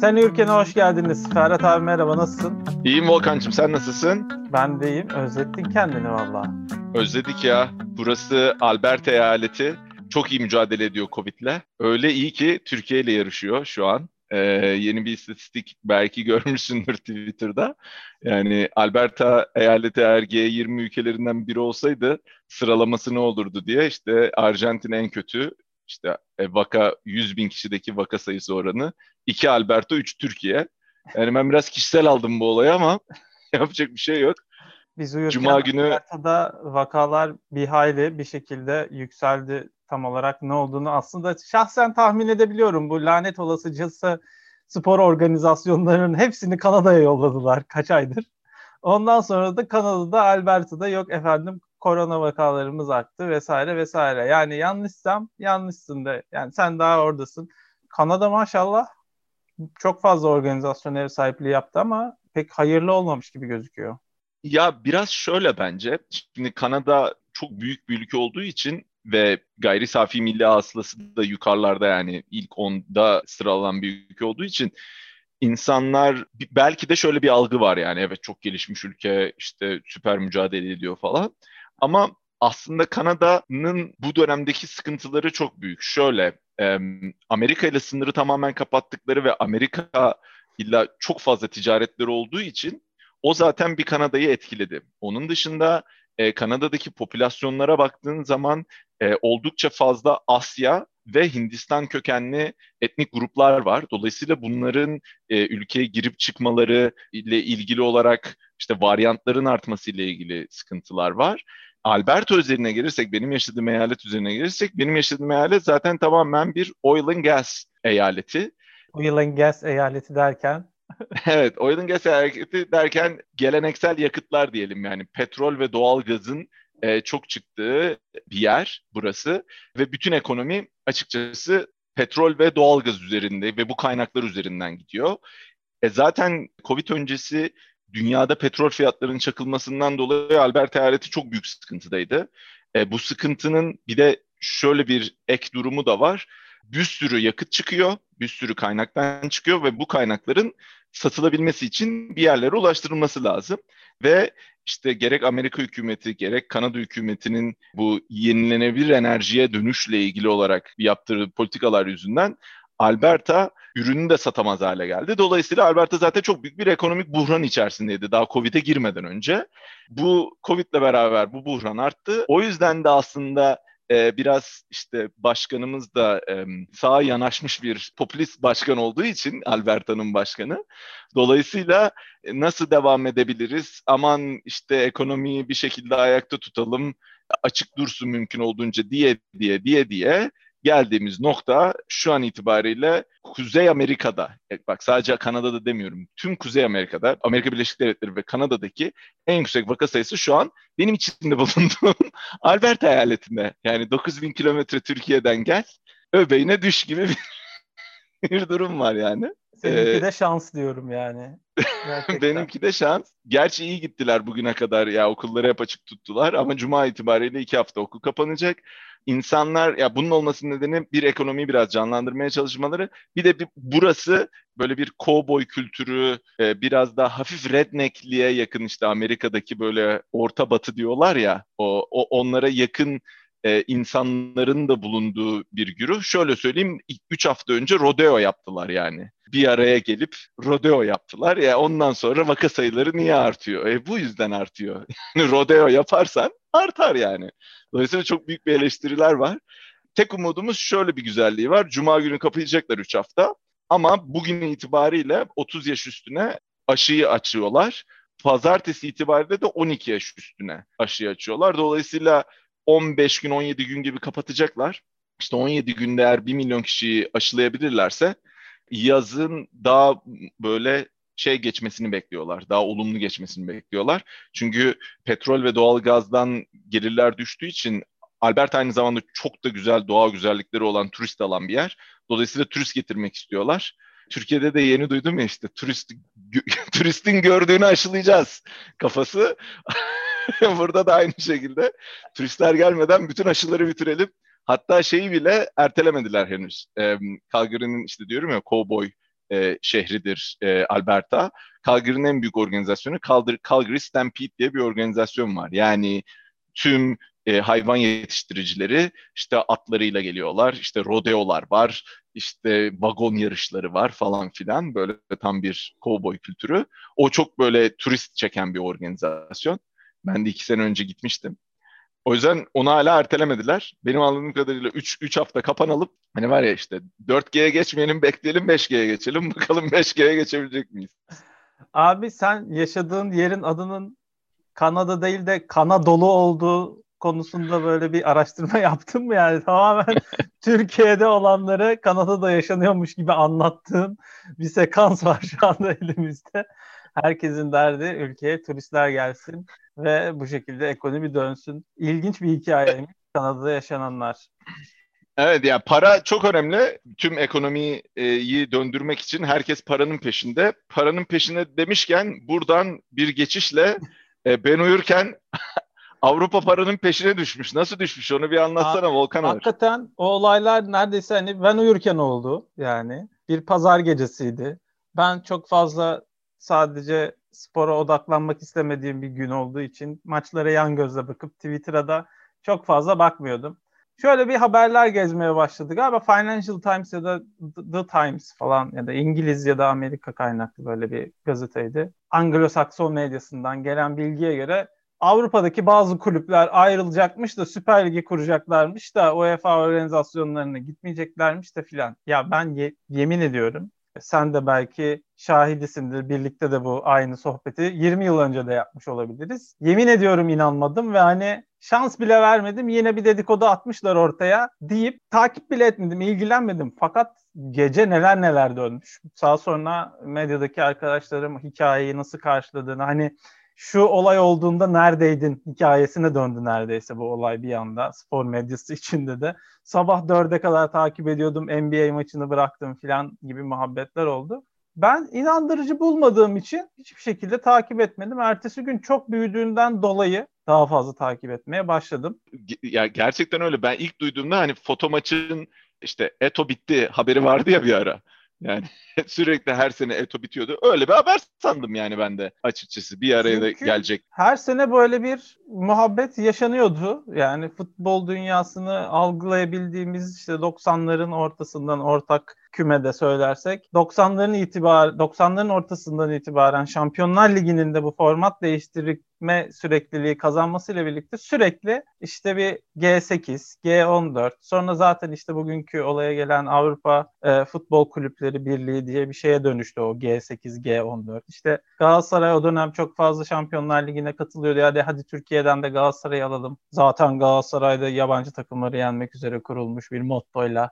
Sen ülkene hoş geldiniz. Ferhat abi merhaba nasılsın? İyiyim Volkan'cığım sen nasılsın? Ben de iyiyim. Özlettin kendini valla. Özledik ya. Burası Alberta eyaleti. Çok iyi mücadele ediyor Covid'le. Öyle iyi ki Türkiye ile yarışıyor şu an. Ee, yeni bir istatistik belki görmüşsündür Twitter'da. Yani Alberta eyaleti eğer G20 ülkelerinden biri olsaydı sıralaması ne olurdu diye işte Arjantin en kötü, işte e, vaka 100 bin kişideki vaka sayısı oranı. 2 Alberta, 3 Türkiye. Yani ben biraz kişisel aldım bu olayı ama yapacak bir şey yok. Biz uyurken Cuma günü Alberta'da vakalar bir hayli bir şekilde yükseldi tam olarak ne olduğunu aslında şahsen tahmin edebiliyorum. Bu lanet olasıcası spor organizasyonlarının hepsini Kanada'ya yolladılar kaç aydır. Ondan sonra da Kanada'da Alberta'da yok efendim korona vakalarımız arttı vesaire vesaire. Yani yanlışsam yanlışsın da yani sen daha oradasın. Kanada maşallah çok fazla organizasyon ev sahipliği yaptı ama pek hayırlı olmamış gibi gözüküyor. Ya biraz şöyle bence. Şimdi Kanada çok büyük bir ülke olduğu için ve gayri safi milli hasılası da yukarılarda yani ilk onda sıralanan bir ülke olduğu için insanlar belki de şöyle bir algı var yani evet çok gelişmiş ülke işte süper mücadele ediyor falan ama aslında Kanada'nın bu dönemdeki sıkıntıları çok büyük. Şöyle, Amerika ile sınırı tamamen kapattıkları ve Amerika illa çok fazla ticaretleri olduğu için o zaten bir Kanada'yı etkiledi. Onun dışında e, Kanada'daki popülasyonlara baktığın zaman e, oldukça fazla Asya ve Hindistan kökenli etnik gruplar var. Dolayısıyla bunların e, ülkeye girip çıkmaları ile ilgili olarak işte varyantların artması ile ilgili sıkıntılar var. Alberta üzerine gelirsek, benim yaşadığım eyalet üzerine gelirsek, benim yaşadığım eyalet zaten tamamen bir oil and gas eyaleti. Oil and gas eyaleti derken? evet, oil and gas eyaleti derken geleneksel yakıtlar diyelim yani petrol ve doğal gazın e, çok çıktığı bir yer burası ve bütün ekonomi açıkçası petrol ve doğal gaz üzerinde ve bu kaynaklar üzerinden gidiyor. E zaten Covid öncesi dünyada petrol fiyatlarının çakılmasından dolayı Alberta eyaleti çok büyük sıkıntıdaydı. E, bu sıkıntının bir de şöyle bir ek durumu da var. Bir sürü yakıt çıkıyor, bir sürü kaynaktan çıkıyor ve bu kaynakların satılabilmesi için bir yerlere ulaştırılması lazım. Ve işte gerek Amerika hükümeti gerek Kanada hükümetinin bu yenilenebilir enerjiye dönüşle ilgili olarak yaptığı politikalar yüzünden Alberta ürünü de satamaz hale geldi. Dolayısıyla Alberta zaten çok büyük bir ekonomik buhran içerisindeydi daha Covid'e girmeden önce. Bu Covid'le beraber bu buhran arttı. O yüzden de aslında e, biraz işte başkanımız da e, sağa yanaşmış bir popülist başkan olduğu için Alberta'nın başkanı. Dolayısıyla e, nasıl devam edebiliriz? Aman işte ekonomiyi bir şekilde ayakta tutalım, açık dursun mümkün olduğunca diye diye diye diye geldiğimiz nokta şu an itibariyle Kuzey Amerika'da, e, bak sadece Kanada'da demiyorum, tüm Kuzey Amerika'da, Amerika Birleşik Devletleri ve Kanada'daki en yüksek vaka sayısı şu an benim içinde bulunduğum Alberta eyaletinde. Yani 9000 kilometre Türkiye'den gel, öbeğine düş gibi bir, bir durum var yani. Seninki ee, de şans diyorum yani. Benimki de şans. Gerçi iyi gittiler bugüne kadar ya okulları hep açık tuttular ama cuma itibariyle iki hafta okul kapanacak insanlar ya bunun olmasının nedeni bir ekonomiyi biraz canlandırmaya çalışmaları. Bir de bir, burası böyle bir cowboy kültürü, e, biraz daha hafif redneckliğe yakın işte Amerika'daki böyle orta batı diyorlar ya, o, o onlara yakın e, insanların da bulunduğu bir güruh. Şöyle söyleyeyim, 3 hafta önce rodeo yaptılar yani. Bir araya gelip rodeo yaptılar. Ya ondan sonra vaka sayıları niye artıyor? E bu yüzden artıyor. Yani rodeo yaparsan artar yani. Dolayısıyla çok büyük bir eleştiriler var. Tek umudumuz şöyle bir güzelliği var. Cuma günü kapayacaklar 3 hafta. Ama bugün itibariyle 30 yaş üstüne aşıyı açıyorlar. Pazartesi itibariyle de 12 yaş üstüne aşıyı açıyorlar. Dolayısıyla 15 gün 17 gün gibi kapatacaklar. İşte 17 günde eğer 1 milyon kişiyi aşılayabilirlerse yazın daha böyle şey geçmesini bekliyorlar. Daha olumlu geçmesini bekliyorlar. Çünkü petrol ve doğal gazdan gelirler düştüğü için Albert aynı zamanda çok da güzel doğa güzellikleri olan turist alan bir yer. Dolayısıyla turist getirmek istiyorlar. Türkiye'de de yeni duydum ya işte turist turistin gördüğünü aşılayacağız kafası. Burada da aynı şekilde turistler gelmeden bütün aşıları bitirelim. Hatta şeyi bile ertelemediler henüz. Ee, Calgary'nin işte diyorum ya cowboy e, şehridir e, Alberta. Calgary'nin en büyük organizasyonu Calgary, Calgary Stampede diye bir organizasyon var. Yani tüm e, hayvan yetiştiricileri işte atlarıyla geliyorlar. İşte rodeolar var, işte vagon yarışları var falan filan. Böyle tam bir kovboy kültürü. O çok böyle turist çeken bir organizasyon. Ben de iki sene önce gitmiştim. O yüzden onu hala ertelemediler. Benim anladığım kadarıyla 3 3 hafta kapanılıp hani var ya işte 4G'ye geçmeyelim bekleyelim 5G'ye geçelim. Bakalım 5G'ye geçebilecek miyiz? Abi sen yaşadığın yerin adının Kanada değil de kana dolu olduğu konusunda böyle bir araştırma yaptın mı yani tamamen Türkiye'de olanları Kanada'da yaşanıyormuş gibi anlattığın bir sekans var şu anda elimizde. Herkesin derdi ülkeye turistler gelsin ve bu şekilde ekonomi dönsün. İlginç bir hikayeymiş Kanada'da yaşananlar. Evet ya para çok önemli. Tüm ekonomiyi döndürmek için herkes paranın peşinde. Paranın peşinde demişken buradan bir geçişle e, ben uyurken Avrupa paranın peşine düşmüş. Nasıl düşmüş onu bir anlatsana ha, Volkan abi. Hakikaten o olaylar neredeyse hani ben uyurken oldu yani. Bir pazar gecesiydi. Ben çok fazla sadece spora odaklanmak istemediğim bir gün olduğu için maçlara yan gözle bakıp Twitter'a da çok fazla bakmıyordum. Şöyle bir haberler gezmeye başladı. Galiba Financial Times ya da The Times falan ya da İngiliz ya da Amerika kaynaklı böyle bir gazeteydi. Anglo-Sakson medyasından gelen bilgiye göre Avrupa'daki bazı kulüpler ayrılacakmış da Süper Ligi kuracaklarmış da UEFA organizasyonlarına gitmeyeceklermiş de filan. Ya ben ye- yemin ediyorum sen de belki şahidisindir. Birlikte de bu aynı sohbeti 20 yıl önce de yapmış olabiliriz. Yemin ediyorum inanmadım ve hani şans bile vermedim. Yine bir dedikodu atmışlar ortaya deyip takip bile etmedim, ilgilenmedim. Fakat gece neler neler dönmüş. Sağ sonra medyadaki arkadaşlarım hikayeyi nasıl karşıladığını hani şu olay olduğunda neredeydin hikayesine döndü neredeyse bu olay bir anda spor medyası içinde de. Sabah dörde kadar takip ediyordum NBA maçını bıraktım filan gibi muhabbetler oldu. Ben inandırıcı bulmadığım için hiçbir şekilde takip etmedim. Ertesi gün çok büyüdüğünden dolayı daha fazla takip etmeye başladım. Ya gerçekten öyle. Ben ilk duyduğumda hani foto maçın işte Eto bitti haberi vardı ya bir ara. Yani sürekli her sene Eto bitiyordu. Öyle bir haber sandım yani ben de açıkçası. Bir araya Çünkü gelecek. Her sene böyle bir muhabbet yaşanıyordu. Yani futbol dünyasını algılayabildiğimiz işte 90'ların ortasından ortak kümede söylersek 90'ların itibar 90'ların ortasından itibaren Şampiyonlar Ligi'nin de bu format değiştirme sürekliliği kazanmasıyla birlikte sürekli işte bir G8, G14 sonra zaten işte bugünkü olaya gelen Avrupa e, Futbol Kulüpleri Birliği diye bir şeye dönüştü o G8, G14. İşte Galatasaray o dönem çok fazla Şampiyonlar Ligi'ne katılıyordu. Hadi hadi Türkiye'den de Galatasaray'ı alalım. Zaten Galatasaray'da yabancı takımları yenmek üzere kurulmuş bir mottoyla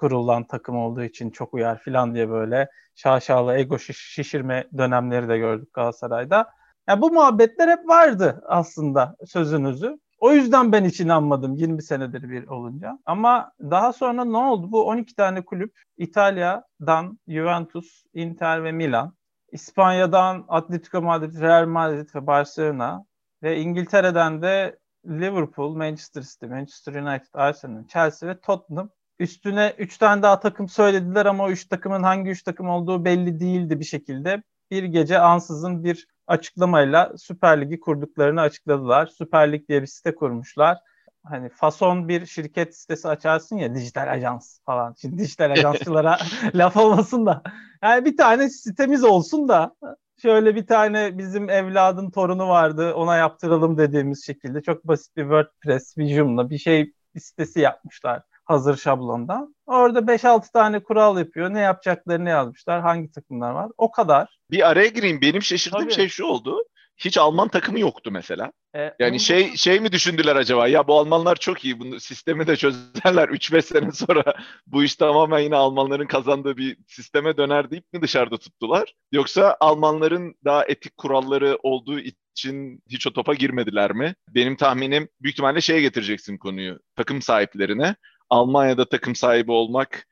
kurulan takım olduğu için çok uyar filan diye böyle şaşalı ego şişirme dönemleri de gördük Galatasaray'da. Yani bu muhabbetler hep vardı aslında sözünüzü. O yüzden ben hiç inanmadım 20 senedir bir olunca. Ama daha sonra ne oldu? Bu 12 tane kulüp İtalya'dan Juventus, Inter ve Milan, İspanya'dan Atletico Madrid, Real Madrid ve Barcelona ve İngiltere'den de Liverpool, Manchester City, Manchester United, Arsenal, Chelsea ve Tottenham Üstüne 3 tane daha takım söylediler ama o 3 takımın hangi 3 takım olduğu belli değildi bir şekilde. Bir gece ansızın bir açıklamayla Süper Lig'i kurduklarını açıkladılar. Süper Lig diye bir site kurmuşlar. Hani fason bir şirket sitesi açarsın ya dijital ajans falan. Şimdi dijital ajansçılara laf olmasın da. Yani bir tane sitemiz olsun da şöyle bir tane bizim evladın torunu vardı ona yaptıralım dediğimiz şekilde çok basit bir WordPress, Vision'la bir şey sitesi yapmışlar hazır şablondan. Orada 5-6 tane kural yapıyor. Ne yapacaklarını yazmışlar. Hangi takımlar var. O kadar. Bir araya gireyim. Benim şaşırdığım Tabii. şey şu oldu. Hiç Alman takımı yoktu mesela. E, yani şey şey mi düşündüler acaba? Ya bu Almanlar çok iyi. Bunu sistemi de çözerler 3-5 sene sonra bu iş tamamen yine Almanların kazandığı bir sisteme döner deyip mi dışarıda tuttular? Yoksa Almanların daha etik kuralları olduğu için hiç o topa girmediler mi? Benim tahminim büyük ihtimalle şeye getireceksin konuyu. Takım sahiplerine. Almanya'da takım sahibi olmak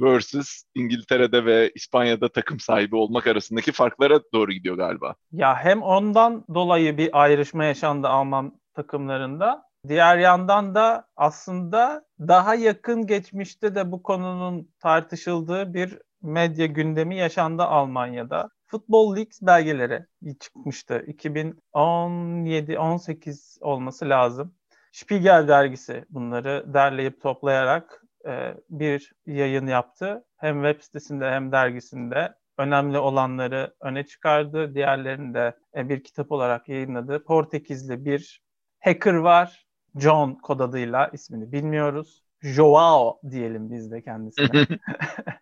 versus İngiltere'de ve İspanya'da takım sahibi olmak arasındaki farklara doğru gidiyor galiba. Ya hem ondan dolayı bir ayrışma yaşandı Alman takımlarında. Diğer yandan da aslında daha yakın geçmişte de bu konunun tartışıldığı bir medya gündemi yaşandı Almanya'da. Futbol Leaks belgeleri çıkmıştı. 2017-18 olması lazım. Spiegel dergisi bunları derleyip toplayarak e, bir yayın yaptı. Hem web sitesinde hem dergisinde önemli olanları öne çıkardı. Diğerlerini de e, bir kitap olarak yayınladı. Portekizli bir hacker var. John kod adıyla ismini bilmiyoruz. Joao diyelim biz de kendisine.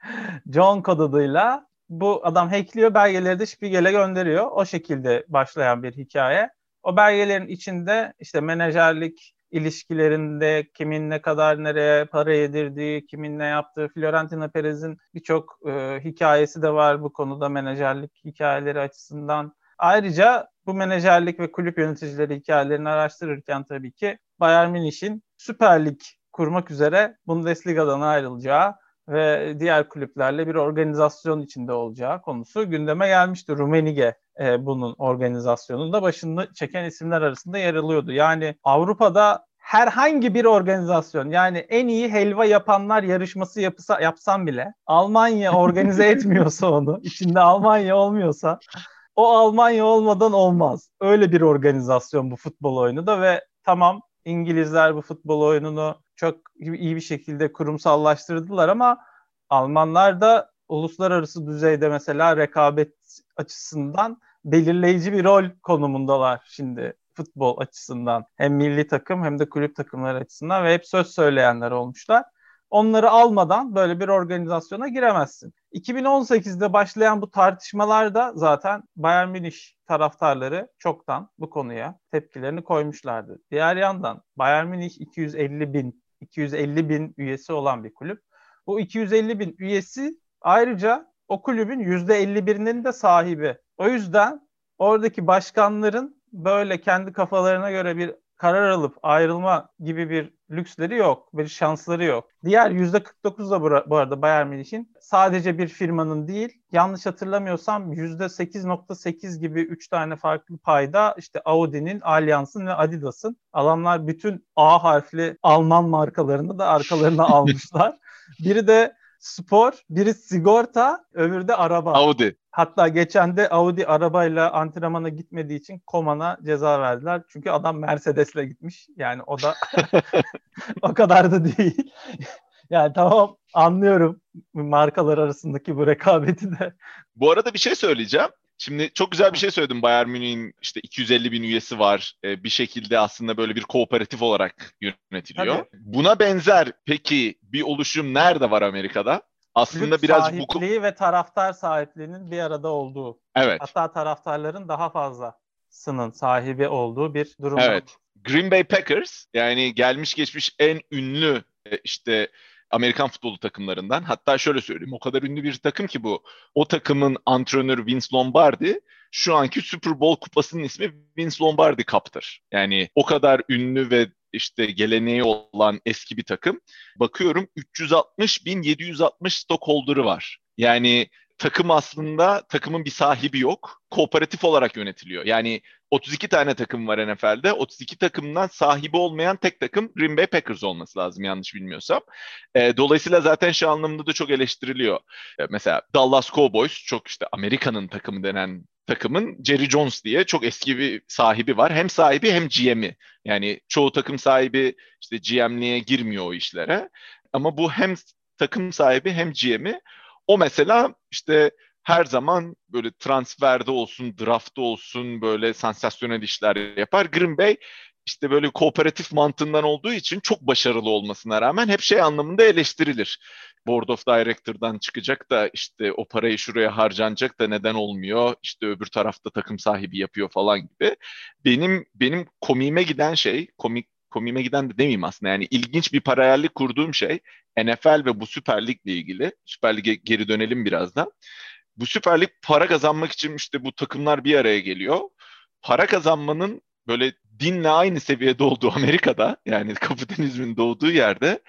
John kod adıyla bu adam hackliyor belgeleri de Spiegel'e gönderiyor. O şekilde başlayan bir hikaye. O belgelerin içinde işte menajerlik ilişkilerinde kimin ne kadar nereye para yedirdiği, kimin ne yaptığı, Fiorentina Perez'in birçok e, hikayesi de var bu konuda menajerlik hikayeleri açısından. Ayrıca bu menajerlik ve kulüp yöneticileri hikayelerini araştırırken tabii ki Bayern Münih'in Süper Lig kurmak üzere Bundesliga'dan ayrılacağı ve diğer kulüplerle bir organizasyon içinde olacağı konusu gündeme gelmişti. Rumenige e, bunun organizasyonunda başını çeken isimler arasında yer alıyordu. Yani Avrupa'da herhangi bir organizasyon yani en iyi helva yapanlar yarışması yapısa yapsam bile Almanya organize etmiyorsa onu, içinde Almanya olmuyorsa o Almanya olmadan olmaz. Öyle bir organizasyon bu futbol oyunu da ve tamam İngilizler bu futbol oyununu çok iyi bir şekilde kurumsallaştırdılar ama Almanlar da uluslararası düzeyde mesela rekabet açısından belirleyici bir rol konumundalar şimdi futbol açısından. Hem milli takım hem de kulüp takımları açısından ve hep söz söyleyenler olmuşlar. Onları almadan böyle bir organizasyona giremezsin. 2018'de başlayan bu tartışmalarda zaten Bayern Münih taraftarları çoktan bu konuya tepkilerini koymuşlardı. Diğer yandan Bayern Münih 250 bin 250 bin üyesi olan bir kulüp. Bu 250 bin üyesi ayrıca o kulübün %51'inin de sahibi. O yüzden oradaki başkanların böyle kendi kafalarına göre bir karar alıp ayrılma gibi bir lüksleri yok, bir şansları yok. Diğer %49 da bu arada Bayern Münih'in sadece bir firmanın değil, yanlış hatırlamıyorsam %8.8 gibi 3 tane farklı payda işte Audi'nin, Allianz'ın ve Adidas'ın. Adamlar bütün A harfli Alman markalarını da arkalarına almışlar. Biri de spor, biri sigorta, öbürü de araba. Audi. Hatta geçen de Audi arabayla antrenmana gitmediği için Koman'a ceza verdiler. Çünkü adam Mercedes'le gitmiş. Yani o da o kadar da değil. yani tamam anlıyorum markalar arasındaki bu rekabeti de. Bu arada bir şey söyleyeceğim. Şimdi çok güzel bir şey söyledim. Bayern Münih'in işte 250 bin üyesi var. Ee, bir şekilde aslında böyle bir kooperatif olarak yönetiliyor. Tabii. Buna benzer peki bir oluşum nerede var Amerika'da? Aslında Kulüp biraz sahipliği bu... ve taraftar sahipliğinin bir arada olduğu. Evet. Hatta taraftarların daha fazlasının sahibi olduğu bir durum. Evet. Green Bay Packers yani gelmiş geçmiş en ünlü e, işte Amerikan futbolu takımlarından. Hatta şöyle söyleyeyim o kadar ünlü bir takım ki bu. O takımın antrenörü Vince Lombardi şu anki Super Bowl kupasının ismi Vince Lombardi Cup'tır. Yani o kadar ünlü ve işte geleneği olan eski bir takım. Bakıyorum 360 bin 760 stockholder'ı var. Yani takım aslında takımın bir sahibi yok. Kooperatif olarak yönetiliyor. Yani 32 tane takım var NFL'de. 32 takımdan sahibi olmayan tek takım Green Bay Packers olması lazım yanlış bilmiyorsam. E, dolayısıyla zaten şu anlamda da çok eleştiriliyor. E, mesela Dallas Cowboys çok işte Amerika'nın takımı denen takımın Jerry Jones diye çok eski bir sahibi var. Hem sahibi hem GM'i. Yani çoğu takım sahibi işte GM'liğe girmiyor o işlere. Ama bu hem takım sahibi hem GM'i. O mesela işte her zaman böyle transferde olsun, draftta olsun böyle sansasyonel işler yapar. Green Bay işte böyle kooperatif mantığından olduğu için çok başarılı olmasına rağmen hep şey anlamında eleştirilir. Board of Director'dan çıkacak da işte o parayı şuraya harcanacak da neden olmuyor? İşte öbür tarafta takım sahibi yapıyor falan gibi. Benim benim komiğime giden şey, komik komiğime giden de demeyeyim aslında yani ilginç bir paralellik kurduğum şey NFL ve bu Süper Lig'le ilgili. Süper Lig'e geri dönelim birazdan. Bu Süper Lig para kazanmak için işte bu takımlar bir araya geliyor. Para kazanmanın böyle dinle aynı seviyede olduğu Amerika'da yani kapitalizmin doğduğu yerde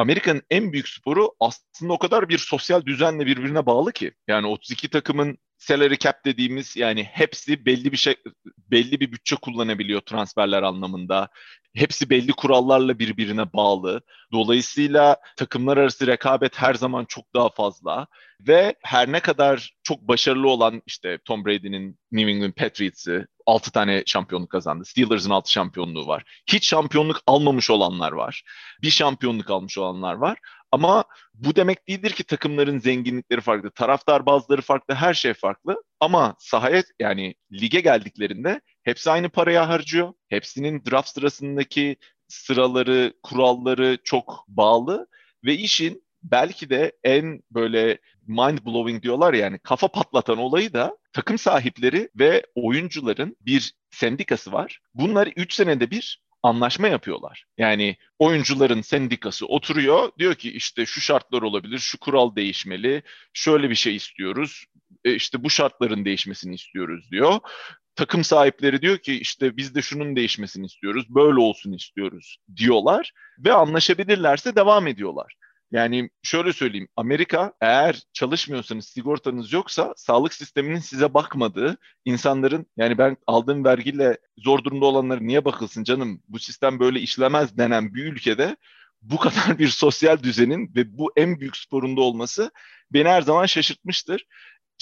Amerika'nın en büyük sporu aslında o kadar bir sosyal düzenle birbirine bağlı ki. Yani 32 takımın salary cap dediğimiz yani hepsi belli bir şey belli bir bütçe kullanabiliyor transferler anlamında. Hepsi belli kurallarla birbirine bağlı. Dolayısıyla takımlar arası rekabet her zaman çok daha fazla ve her ne kadar çok başarılı olan işte Tom Brady'nin New England Patriots'ı 6 tane şampiyonluk kazandı. Steelers'ın 6 şampiyonluğu var. Hiç şampiyonluk almamış olanlar var. Bir şampiyonluk almış olanlar var. Ama bu demek değildir ki takımların zenginlikleri farklı. Taraftar bazıları farklı, her şey farklı. Ama sahaya yani lige geldiklerinde hepsi aynı paraya harcıyor. Hepsinin draft sırasındaki sıraları, kuralları çok bağlı ve işin belki de en böyle mind blowing diyorlar yani kafa patlatan olayı da takım sahipleri ve oyuncuların bir sendikası var. Bunlar 3 senede bir anlaşma yapıyorlar. Yani oyuncuların sendikası oturuyor diyor ki işte şu şartlar olabilir, şu kural değişmeli, şöyle bir şey istiyoruz, e işte bu şartların değişmesini istiyoruz diyor. Takım sahipleri diyor ki işte biz de şunun değişmesini istiyoruz, böyle olsun istiyoruz diyorlar ve anlaşabilirlerse devam ediyorlar. Yani şöyle söyleyeyim, Amerika eğer çalışmıyorsanız, sigortanız yoksa sağlık sisteminin size bakmadığı, insanların yani ben aldığım vergiyle zor durumda olanları niye bakılsın canım, bu sistem böyle işlemez denen bir ülkede bu kadar bir sosyal düzenin ve bu en büyük sporunda olması beni her zaman şaşırtmıştır.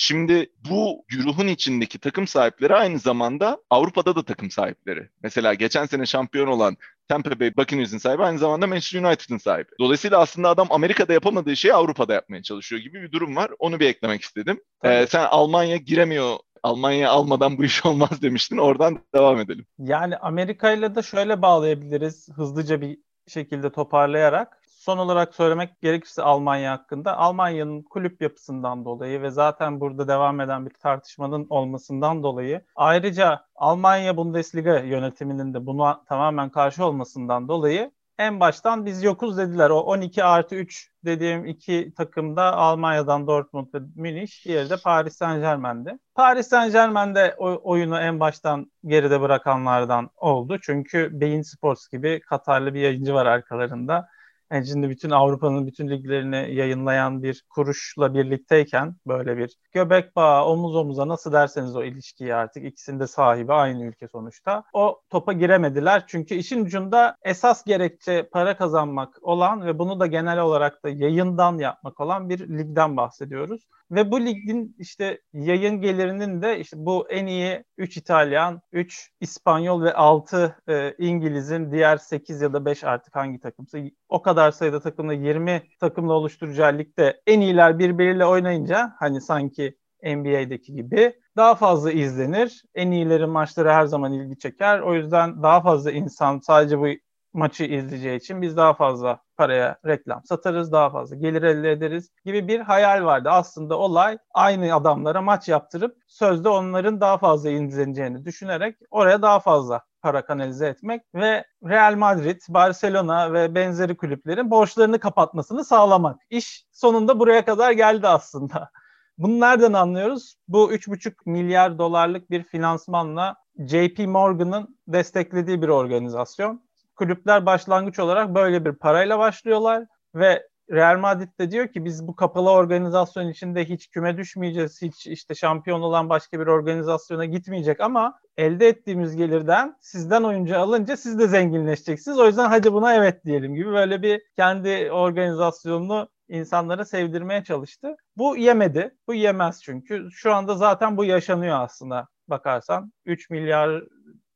Şimdi bu güruhun içindeki takım sahipleri aynı zamanda Avrupa'da da takım sahipleri. Mesela geçen sene şampiyon olan Tampa Bay Buccaneers'ın sahibi aynı zamanda Manchester United'ın sahibi. Dolayısıyla aslında adam Amerika'da yapamadığı şeyi Avrupa'da yapmaya çalışıyor gibi bir durum var. Onu bir eklemek istedim. Ee, sen Almanya giremiyor Almanya almadan bu iş olmaz demiştin. Oradan devam edelim. Yani Amerika ile de şöyle bağlayabiliriz hızlıca bir şekilde toparlayarak. Son olarak söylemek gerekirse Almanya hakkında. Almanya'nın kulüp yapısından dolayı ve zaten burada devam eden bir tartışmanın olmasından dolayı ayrıca Almanya Bundesliga yönetiminin de buna tamamen karşı olmasından dolayı en baştan biz yokuz dediler. O 12 artı 3 dediğim iki takımda Almanya'dan Dortmund ve Münih, diğeri de Paris Saint Germain'di. Paris Saint Germain'de oyunu en baştan geride bırakanlardan oldu. Çünkü Bein Sports gibi Katarlı bir yayıncı var arkalarında yani şimdi bütün Avrupa'nın bütün liglerini yayınlayan bir kuruşla birlikteyken böyle bir göbek bağı omuz omuza nasıl derseniz o ilişkiyi artık ikisinde sahibi aynı ülke sonuçta. O topa giremediler çünkü işin ucunda esas gerekçe para kazanmak olan ve bunu da genel olarak da yayından yapmak olan bir ligden bahsediyoruz. Ve bu ligin işte yayın gelirinin de işte bu en iyi 3 İtalyan, 3 İspanyol ve 6 e, İngiliz'in diğer 8 ya da 5 artık hangi takımsa o kadar sayıda takımla 20 takımla oluşturacağı ligde en iyiler birbiriyle oynayınca hani sanki NBA'deki gibi daha fazla izlenir. En iyilerin maçları her zaman ilgi çeker. O yüzden daha fazla insan sadece bu maçı izleyeceği için biz daha fazla paraya reklam satarız, daha fazla gelir elde ederiz gibi bir hayal vardı. Aslında olay aynı adamlara maç yaptırıp sözde onların daha fazla izleneceğini düşünerek oraya daha fazla para kanalize etmek ve Real Madrid, Barcelona ve benzeri kulüplerin borçlarını kapatmasını sağlamak. İş sonunda buraya kadar geldi aslında. Bunu nereden anlıyoruz? Bu 3,5 milyar dolarlık bir finansmanla JP Morgan'ın desteklediği bir organizasyon kulüpler başlangıç olarak böyle bir parayla başlıyorlar ve Real Madrid de diyor ki biz bu kapalı organizasyon içinde hiç küme düşmeyeceğiz, hiç işte şampiyon olan başka bir organizasyona gitmeyecek ama elde ettiğimiz gelirden sizden oyuncu alınca siz de zenginleşeceksiniz. O yüzden hadi buna evet diyelim gibi böyle bir kendi organizasyonunu insanlara sevdirmeye çalıştı. Bu yemedi. Bu yemez çünkü. Şu anda zaten bu yaşanıyor aslında bakarsan. 3 milyar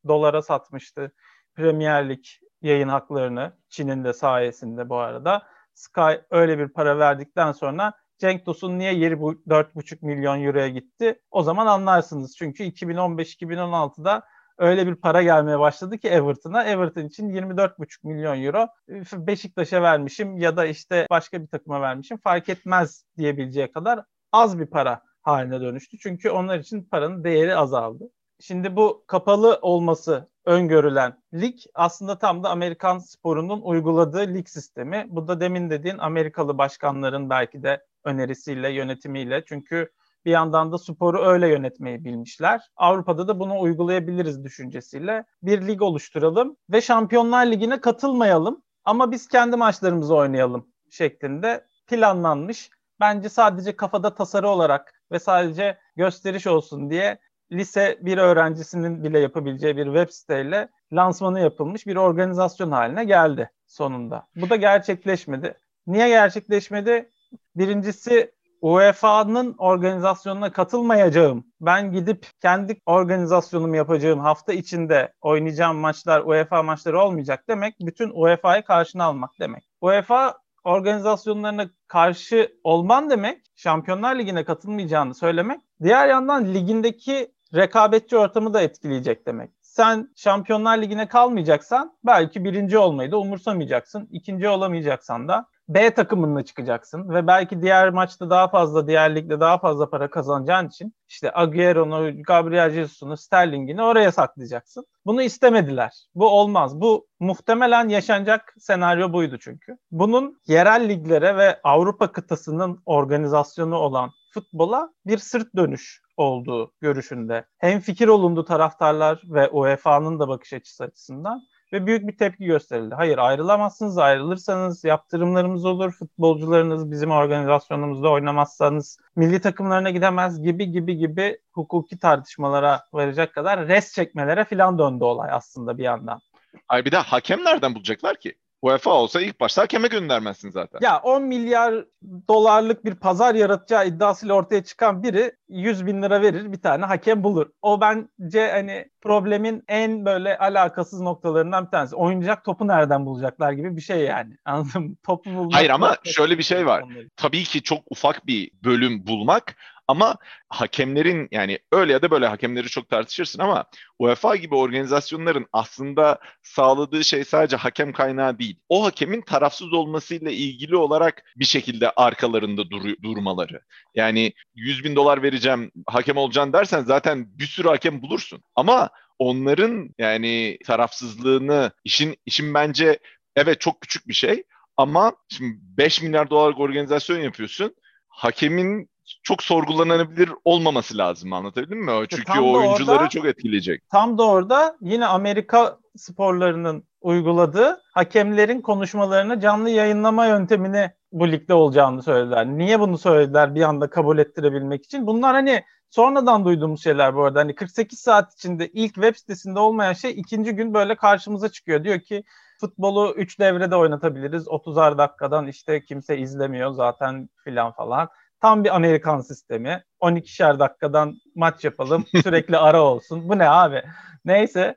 dolara satmıştı Premier Lig yayın haklarını Çin'in de sayesinde bu arada. Sky öyle bir para verdikten sonra Cenk Tosun niye yeri bu 4,5 milyon euroya gitti? O zaman anlarsınız. Çünkü 2015-2016'da öyle bir para gelmeye başladı ki Everton'a. Everton için 24,5 milyon euro Beşiktaş'a vermişim ya da işte başka bir takıma vermişim fark etmez diyebileceği kadar az bir para haline dönüştü. Çünkü onlar için paranın değeri azaldı. Şimdi bu kapalı olması öngörülen lig aslında tam da Amerikan sporunun uyguladığı lig sistemi. Bu da demin dediğin Amerikalı başkanların belki de önerisiyle, yönetimiyle. Çünkü bir yandan da sporu öyle yönetmeyi bilmişler. Avrupa'da da bunu uygulayabiliriz düşüncesiyle bir lig oluşturalım ve Şampiyonlar Ligi'ne katılmayalım ama biz kendi maçlarımızı oynayalım şeklinde planlanmış. Bence sadece kafada tasarı olarak ve sadece gösteriş olsun diye lise bir öğrencisinin bile yapabileceği bir web siteyle lansmanı yapılmış bir organizasyon haline geldi sonunda. Bu da gerçekleşmedi. Niye gerçekleşmedi? Birincisi UEFA'nın organizasyonuna katılmayacağım. Ben gidip kendi organizasyonumu yapacağım hafta içinde oynayacağım maçlar UEFA maçları olmayacak demek bütün UEFA'yı karşına almak demek. UEFA organizasyonlarına karşı olman demek, Şampiyonlar Ligi'ne katılmayacağını söylemek, diğer yandan ligindeki rekabetçi ortamı da etkileyecek demek. Sen Şampiyonlar Ligi'ne kalmayacaksan belki birinci olmayı da umursamayacaksın. İkinci olamayacaksan da B takımına çıkacaksın ve belki diğer maçta daha fazla, diğer ligde daha fazla para kazanacağın için işte Agüero'nu, Gabriel Jesus'unu, Sterling'ini oraya saklayacaksın. Bunu istemediler. Bu olmaz. Bu muhtemelen yaşanacak senaryo buydu çünkü. Bunun yerel liglere ve Avrupa kıtasının organizasyonu olan futbola bir sırt dönüş olduğu görüşünde. Hem fikir olundu taraftarlar ve UEFA'nın da bakış açısı açısından ve büyük bir tepki gösterildi. Hayır ayrılamazsınız, ayrılırsanız yaptırımlarımız olur, futbolcularınız bizim organizasyonumuzda oynamazsanız milli takımlarına gidemez gibi gibi gibi hukuki tartışmalara varacak kadar res çekmelere filan döndü olay aslında bir yandan. Ay bir de hakem nereden bulacaklar ki? UEFA olsa ilk başta hakeme göndermezsin zaten. Ya 10 milyar dolarlık bir pazar yaratacağı iddiasıyla ortaya çıkan biri 100 bin lira verir bir tane hakem bulur. O bence hani problemin en böyle alakasız noktalarından bir tanesi. Oynayacak topu nereden bulacaklar gibi bir şey yani. Anladın mı? Topu bulmak. Hayır ama şöyle bir şey var. Tabii ki çok ufak bir bölüm bulmak ama hakemlerin yani öyle ya da böyle hakemleri çok tartışırsın ama UEFA gibi organizasyonların aslında sağladığı şey sadece hakem kaynağı değil. O hakemin tarafsız olmasıyla ilgili olarak bir şekilde arkalarında dur- durmaları. Yani 100 bin dolar vereceğim hakem olacaksın dersen zaten bir sürü hakem bulursun. Ama onların yani tarafsızlığını işin işin bence evet çok küçük bir şey ama şimdi 5 milyar dolarlık organizasyon yapıyorsun. Hakemin çok sorgulanabilir olmaması lazım anlatabildim mi? Çünkü o oyuncuları orada, çok etkileyecek. Tam da orada yine Amerika sporlarının uyguladığı hakemlerin konuşmalarını canlı yayınlama yöntemini bu ligde olacağını söylediler. Niye bunu söylediler bir anda kabul ettirebilmek için? Bunlar hani sonradan duyduğumuz şeyler bu arada. Hani 48 saat içinde ilk web sitesinde olmayan şey ikinci gün böyle karşımıza çıkıyor. Diyor ki futbolu 3 devrede oynatabiliriz. 30'ar dakikadan işte kimse izlemiyor zaten filan falan. Tam bir Amerikan sistemi. 12'şer dakikadan maç yapalım. Sürekli ara olsun. Bu ne abi? Neyse.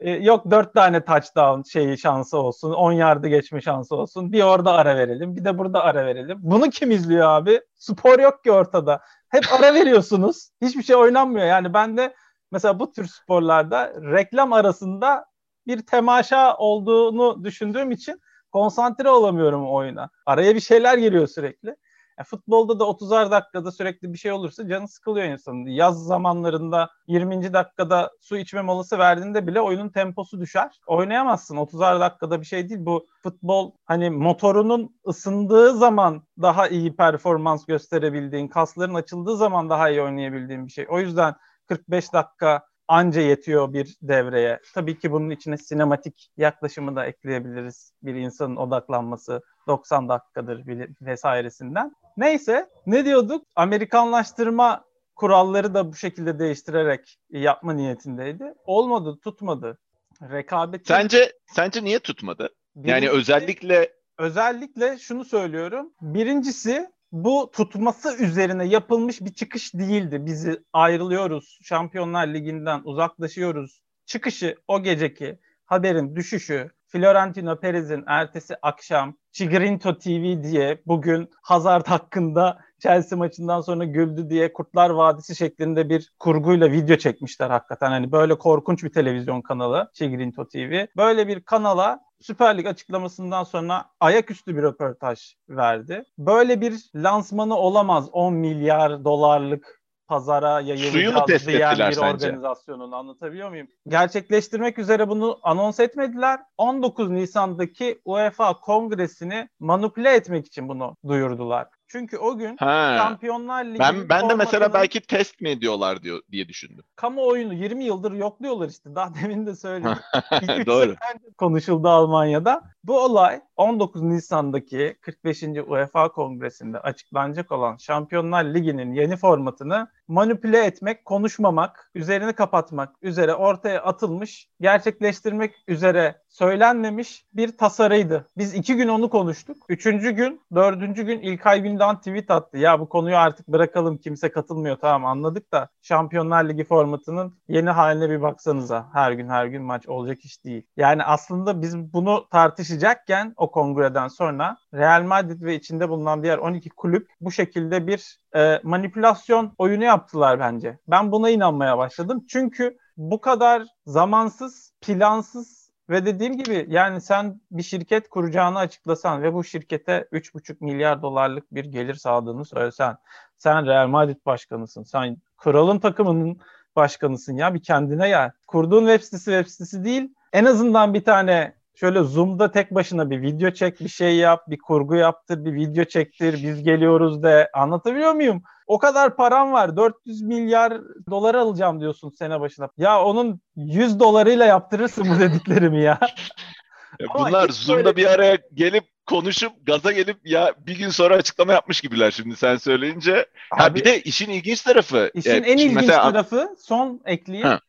Ee, yok dört tane touchdown şeyi şansı olsun. 10 yardı geçme şansı olsun. Bir orada ara verelim. Bir de burada ara verelim. Bunu kim izliyor abi? Spor yok ki ortada. Hep ara veriyorsunuz. Hiçbir şey oynanmıyor. Yani ben de mesela bu tür sporlarda reklam arasında bir temaşa olduğunu düşündüğüm için konsantre olamıyorum oyuna. Araya bir şeyler geliyor sürekli. Ya futbolda da 30'ar dakikada sürekli bir şey olursa canı sıkılıyor insanın. Yaz zamanlarında 20. dakikada su içme molası verdiğinde bile oyunun temposu düşer. Oynayamazsın. 30'ar dakikada bir şey değil. Bu futbol hani motorunun ısındığı zaman daha iyi performans gösterebildiğin, kasların açıldığı zaman daha iyi oynayabildiğin bir şey. O yüzden 45 dakika anca yetiyor bir devreye. Tabii ki bunun içine sinematik yaklaşımı da ekleyebiliriz. Bir insanın odaklanması 90 dakikadır vesairesinden. Neyse ne diyorduk? Amerikanlaştırma kuralları da bu şekilde değiştirerek yapma niyetindeydi. Olmadı, tutmadı. Rekabet. Sence sence niye tutmadı? Birincisi, yani özellikle özellikle şunu söylüyorum. Birincisi bu tutması üzerine yapılmış bir çıkış değildi. Bizi ayrılıyoruz, Şampiyonlar Ligi'nden uzaklaşıyoruz. Çıkışı o geceki haberin düşüşü, Florentino Perez'in ertesi akşam Chigrinto TV diye bugün Hazard hakkında Chelsea maçından sonra güldü diye Kurtlar Vadisi şeklinde bir kurguyla video çekmişler hakikaten. Hani böyle korkunç bir televizyon kanalı Chigrinto TV. Böyle bir kanala Süper Lig açıklamasından sonra ayaküstü bir röportaj verdi. Böyle bir lansmanı olamaz 10 milyar dolarlık pazara yayılacağız diyen bir sence? organizasyonun anlatabiliyor muyum? Gerçekleştirmek üzere bunu anons etmediler. 19 Nisan'daki UEFA kongresini manipüle etmek için bunu duyurdular. Çünkü o gün ha. Şampiyonlar Ligi Ben ben de mesela belki test mi ediyorlar diyor diye düşündüm. Kamuoyunu 20 yıldır yokluyorlar işte. Daha demin de söyledim. Doğru. Konuşuldu Almanya'da. Bu olay 19 Nisan'daki 45. UEFA Kongresi'nde açıklanacak olan Şampiyonlar Ligi'nin yeni formatını manipüle etmek, konuşmamak, üzerini kapatmak üzere ortaya atılmış, gerçekleştirmek üzere söylenmemiş bir tasarıydı. Biz iki gün onu konuştuk. Üçüncü gün, dördüncü gün İlkay Gündoğan tweet attı. Ya bu konuyu artık bırakalım kimse katılmıyor tamam anladık da Şampiyonlar Ligi formatının yeni haline bir baksanıza. Her gün her gün maç olacak iş değil. Yani aslında biz bunu tartışacakken o kongreden sonra Real Madrid ve içinde bulunan diğer 12 kulüp bu şekilde bir e, manipülasyon oyunu yaptılar bence. Ben buna inanmaya başladım. Çünkü bu kadar zamansız, plansız ve dediğim gibi yani sen bir şirket kuracağını açıklasan ve bu şirkete 3,5 milyar dolarlık bir gelir sağladığını söylesen, sen Real Madrid başkanısın, sen kralın takımının başkanısın ya bir kendine gel. Kurduğun web sitesi web sitesi değil. En azından bir tane şöyle Zoom'da tek başına bir video çek, bir şey yap, bir kurgu yaptır, bir video çektir, biz geliyoruz de. Anlatabiliyor muyum? O kadar param var. 400 milyar dolar alacağım diyorsun sene başına. Ya onun 100 dolarıyla yaptırırsın bu dediklerimi ya. ya bunlar Zoom'da bir araya gelip konuşup gaza gelip ya bir gün sonra açıklama yapmış gibiler şimdi sen söyleyince. Abi, ha bir de işin ilginç tarafı. İşin e, en ilginç mesela... tarafı son ekleyeyim. Ha.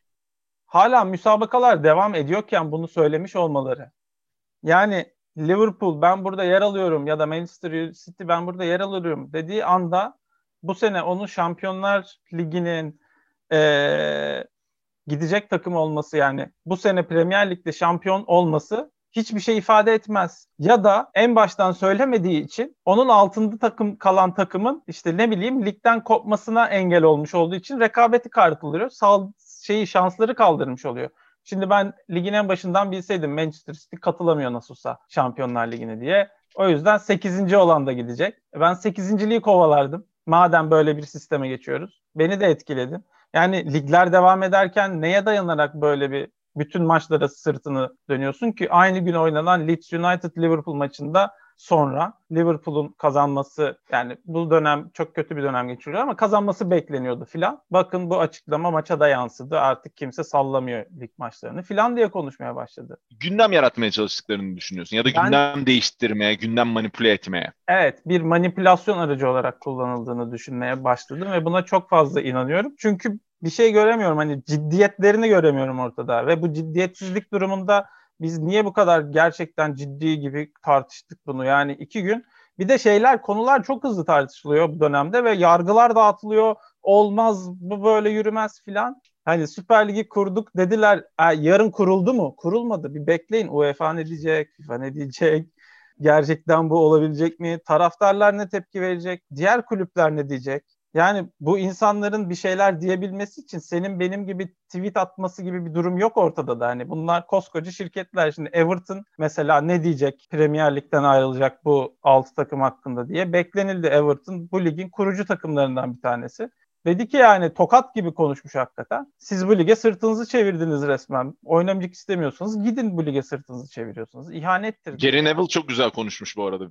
Hala müsabakalar devam ediyorken bunu söylemiş olmaları. Yani Liverpool ben burada yer alıyorum ya da Manchester City ben burada yer alıyorum dediği anda bu sene onu Şampiyonlar Ligi'nin ee, gidecek takım olması yani bu sene Premier Lig'de şampiyon olması hiçbir şey ifade etmez. Ya da en baştan söylemediği için onun altında takım kalan takımın işte ne bileyim ligden kopmasına engel olmuş olduğu için rekabeti kartılıyor. Sal şeyi şansları kaldırmış oluyor. Şimdi ben ligin en başından bilseydim Manchester City katılamıyor nasılsa Şampiyonlar Ligi'ne diye. O yüzden 8. olan da gidecek. Ben 8.liği kovalardım. Madem böyle bir sisteme geçiyoruz. Beni de etkiledi. Yani ligler devam ederken neye dayanarak böyle bir bütün maçlara sırtını dönüyorsun ki aynı gün oynanan Leeds United Liverpool maçında sonra Liverpool'un kazanması yani bu dönem çok kötü bir dönem geçiriyor ama kazanması bekleniyordu filan. Bakın bu açıklama maça da yansıdı. Artık kimse sallamıyor lig maçlarını filan diye konuşmaya başladı. Gündem yaratmaya çalıştıklarını düşünüyorsun ya da gündem değiştirmeye, gündem manipüle etmeye. Evet, bir manipülasyon aracı olarak kullanıldığını düşünmeye başladım ve buna çok fazla inanıyorum. Çünkü bir şey göremiyorum hani ciddiyetlerini göremiyorum ortada ve bu ciddiyetsizlik durumunda biz niye bu kadar gerçekten ciddi gibi tartıştık bunu yani iki gün. Bir de şeyler konular çok hızlı tartışılıyor bu dönemde ve yargılar dağıtılıyor. Olmaz bu böyle yürümez filan. Hani Süper Ligi kurduk dediler. E, yarın kuruldu mu? Kurulmadı. Bir bekleyin. UEFA ne diyecek? FIFA ne diyecek? Gerçekten bu olabilecek mi? Taraftarlar ne tepki verecek? Diğer kulüpler ne diyecek? Yani bu insanların bir şeyler diyebilmesi için senin benim gibi tweet atması gibi bir durum yok ortada da. Hani bunlar koskoca şirketler. Şimdi Everton mesela ne diyecek Premier Lig'den ayrılacak bu 6 takım hakkında diye beklenildi. Everton bu ligin kurucu takımlarından bir tanesi. Dedi ki yani tokat gibi konuşmuş hakikaten. Siz bu lige sırtınızı çevirdiniz resmen. Oynamayacak istemiyorsanız gidin bu lige sırtınızı çeviriyorsunuz. İhanettir. Gary Neville çok güzel konuşmuş bu arada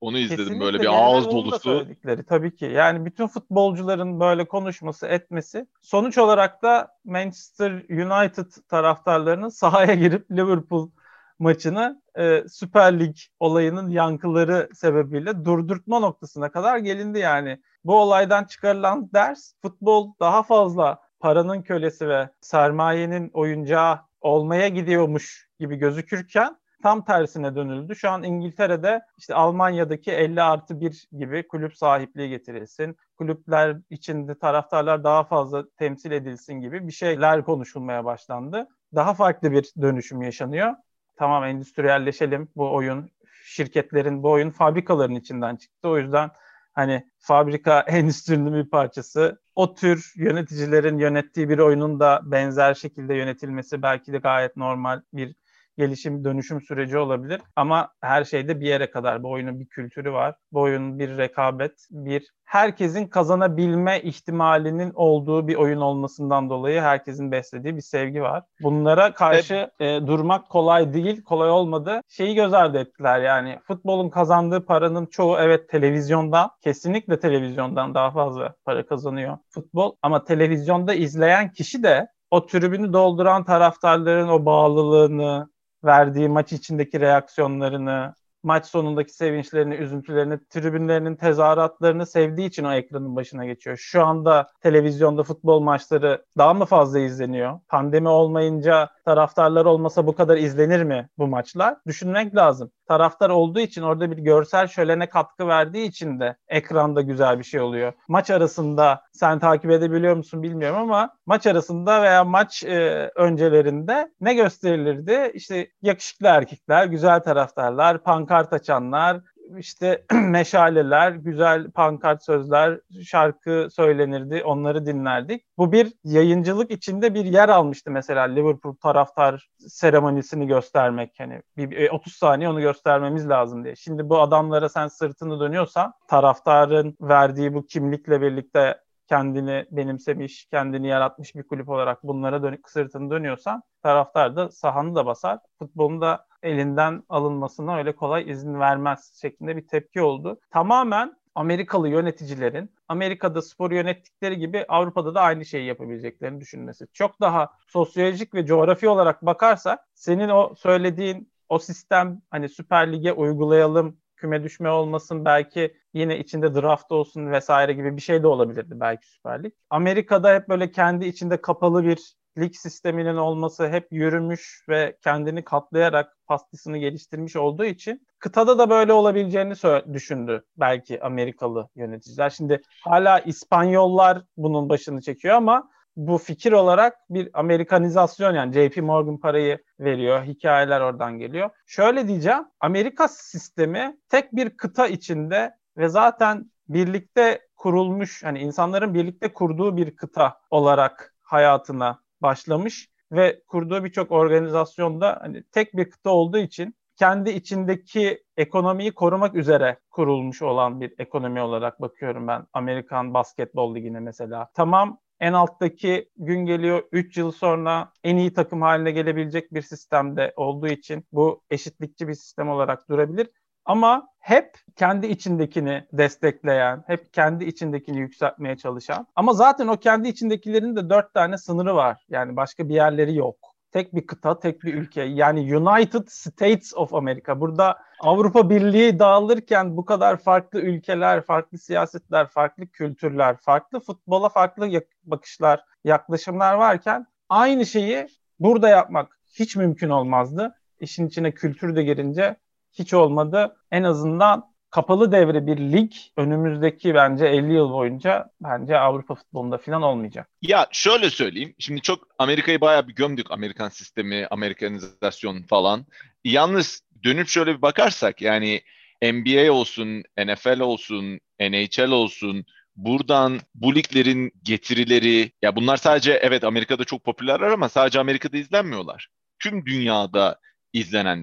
onu izledim Kesinlikle böyle bir ağız dolusu. Tabii ki. Yani bütün futbolcuların böyle konuşması, etmesi. Sonuç olarak da Manchester United taraftarlarının sahaya girip Liverpool maçını e, Süper Lig olayının yankıları sebebiyle durdurtma noktasına kadar gelindi yani. Bu olaydan çıkarılan ders futbol daha fazla paranın kölesi ve sermayenin oyuncağı olmaya gidiyormuş gibi gözükürken tam tersine dönüldü. Şu an İngiltere'de işte Almanya'daki 50 artı 1 gibi kulüp sahipliği getirilsin. Kulüpler içinde taraftarlar daha fazla temsil edilsin gibi bir şeyler konuşulmaya başlandı. Daha farklı bir dönüşüm yaşanıyor. Tamam endüstriyelleşelim bu oyun. Şirketlerin bu oyun fabrikaların içinden çıktı. O yüzden hani fabrika endüstrinin bir parçası. O tür yöneticilerin yönettiği bir oyunun da benzer şekilde yönetilmesi belki de gayet normal bir gelişim, dönüşüm süreci olabilir. Ama her şeyde bir yere kadar. Bu oyunun bir kültürü var. Bu oyunun bir rekabet, bir herkesin kazanabilme ihtimalinin olduğu bir oyun olmasından dolayı herkesin beslediği bir sevgi var. Bunlara karşı e, durmak kolay değil, kolay olmadı. Şeyi göz ardı ettiler yani futbolun kazandığı paranın çoğu evet televizyondan, kesinlikle televizyondan daha fazla para kazanıyor futbol. Ama televizyonda izleyen kişi de o tribünü dolduran taraftarların o bağlılığını, verdiği maç içindeki reaksiyonlarını, maç sonundaki sevinçlerini, üzüntülerini, tribünlerinin tezahüratlarını sevdiği için o ekranın başına geçiyor. Şu anda televizyonda futbol maçları daha mı fazla izleniyor? Pandemi olmayınca taraftarlar olmasa bu kadar izlenir mi bu maçlar? Düşünmek lazım. Taraftar olduğu için orada bir görsel şölene katkı verdiği için de ekranda güzel bir şey oluyor. Maç arasında sen takip edebiliyor musun bilmiyorum ama maç arasında veya maç e, öncelerinde ne gösterilirdi? İşte yakışıklı erkekler, güzel taraftarlar, pankart açanlar, işte meşaleler, güzel pankart sözler, şarkı söylenirdi, onları dinlerdik. Bu bir yayıncılık içinde bir yer almıştı mesela Liverpool taraftar seremonisini göstermek. Hani bir 30 e, saniye onu göstermemiz lazım diye. Şimdi bu adamlara sen sırtını dönüyorsan taraftarın verdiği bu kimlikle birlikte kendini benimsemiş, kendini yaratmış bir kulüp olarak bunlara dönük sırtını dönüyorsan taraftar da sahanı da basar. Futbolun da elinden alınmasına öyle kolay izin vermez şeklinde bir tepki oldu. Tamamen Amerikalı yöneticilerin Amerika'da spor yönettikleri gibi Avrupa'da da aynı şeyi yapabileceklerini düşünmesi. Çok daha sosyolojik ve coğrafi olarak bakarsak senin o söylediğin o sistem hani Süper Lig'e uygulayalım küme düşme olmasın belki yine içinde draft olsun vesaire gibi bir şey de olabilirdi belki Süper Lig. Amerika'da hep böyle kendi içinde kapalı bir lig sisteminin olması hep yürümüş ve kendini katlayarak pastasını geliştirmiş olduğu için kıtada da böyle olabileceğini düşündü belki Amerikalı yöneticiler. Şimdi hala İspanyollar bunun başını çekiyor ama bu fikir olarak bir Amerikanizasyon yani JP Morgan parayı veriyor. Hikayeler oradan geliyor. Şöyle diyeceğim. Amerika sistemi tek bir kıta içinde ve zaten birlikte kurulmuş hani insanların birlikte kurduğu bir kıta olarak hayatına başlamış ve kurduğu birçok organizasyonda hani tek bir kıta olduğu için kendi içindeki ekonomiyi korumak üzere kurulmuş olan bir ekonomi olarak bakıyorum ben Amerikan Basketbol Ligi'ne mesela. Tamam en alttaki gün geliyor 3 yıl sonra en iyi takım haline gelebilecek bir sistemde olduğu için bu eşitlikçi bir sistem olarak durabilir. Ama hep kendi içindekini destekleyen, hep kendi içindekini yükseltmeye çalışan. Ama zaten o kendi içindekilerin de dört tane sınırı var. Yani başka bir yerleri yok tek bir kıta, tek bir ülke. Yani United States of America. Burada Avrupa Birliği dağılırken bu kadar farklı ülkeler, farklı siyasetler, farklı kültürler, farklı futbola farklı bakışlar, yaklaşımlar varken aynı şeyi burada yapmak hiç mümkün olmazdı. İşin içine kültür de girince hiç olmadı. En azından kapalı devre bir lig önümüzdeki bence 50 yıl boyunca bence Avrupa futbolunda falan olmayacak. Ya şöyle söyleyeyim. Şimdi çok Amerika'yı bayağı bir gömdük. Amerikan sistemi, Amerikanizasyon falan. Yalnız dönüp şöyle bir bakarsak yani NBA olsun, NFL olsun, NHL olsun buradan bu liglerin getirileri ya bunlar sadece evet Amerika'da çok popülerler ama sadece Amerika'da izlenmiyorlar. Tüm dünyada izlenen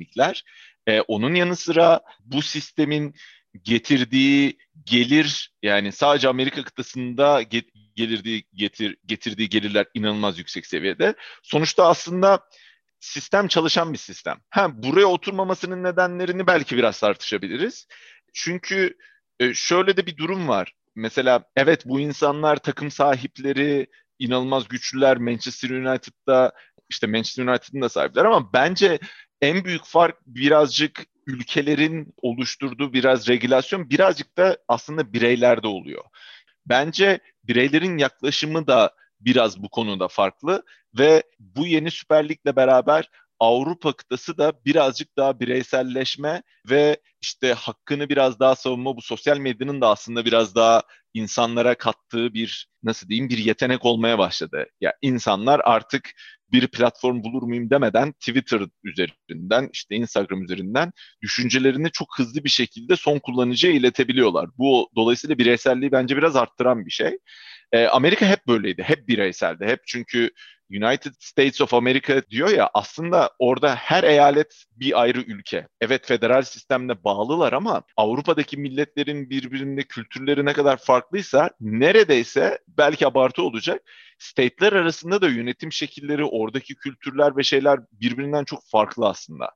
Ee, onun yanı sıra bu sistemin getirdiği gelir yani sadece Amerika kıtasında get, gelirdiği getir getirdiği gelirler inanılmaz yüksek seviyede. Sonuçta aslında sistem çalışan bir sistem. Ha buraya oturmamasının nedenlerini belki biraz tartışabiliriz. Çünkü e, şöyle de bir durum var. Mesela evet bu insanlar takım sahipleri inanılmaz güçlüler Manchester United'da işte Manchester United'ın da sahipler ama bence en büyük fark birazcık ülkelerin oluşturduğu biraz regülasyon birazcık da aslında bireylerde oluyor. Bence bireylerin yaklaşımı da biraz bu konuda farklı ve bu yeni Süper Lig'le beraber Avrupa kıtası da birazcık daha bireyselleşme ve işte hakkını biraz daha savunma bu sosyal medyanın da aslında biraz daha insanlara kattığı bir nasıl diyeyim bir yetenek olmaya başladı. Ya insanlar artık bir platform bulur muyum demeden Twitter üzerinden işte Instagram üzerinden düşüncelerini çok hızlı bir şekilde son kullanıcıya iletebiliyorlar. Bu dolayısıyla bireyselliği bence biraz arttıran bir şey. Ee, Amerika hep böyleydi. Hep bireyseldi. Hep çünkü United States of America diyor ya aslında orada her eyalet bir ayrı ülke. Evet federal sistemle bağlılar ama Avrupa'daki milletlerin birbirinde kültürleri ne kadar farklıysa neredeyse belki abartı olacak state'ler arasında da yönetim şekilleri, oradaki kültürler ve şeyler birbirinden çok farklı aslında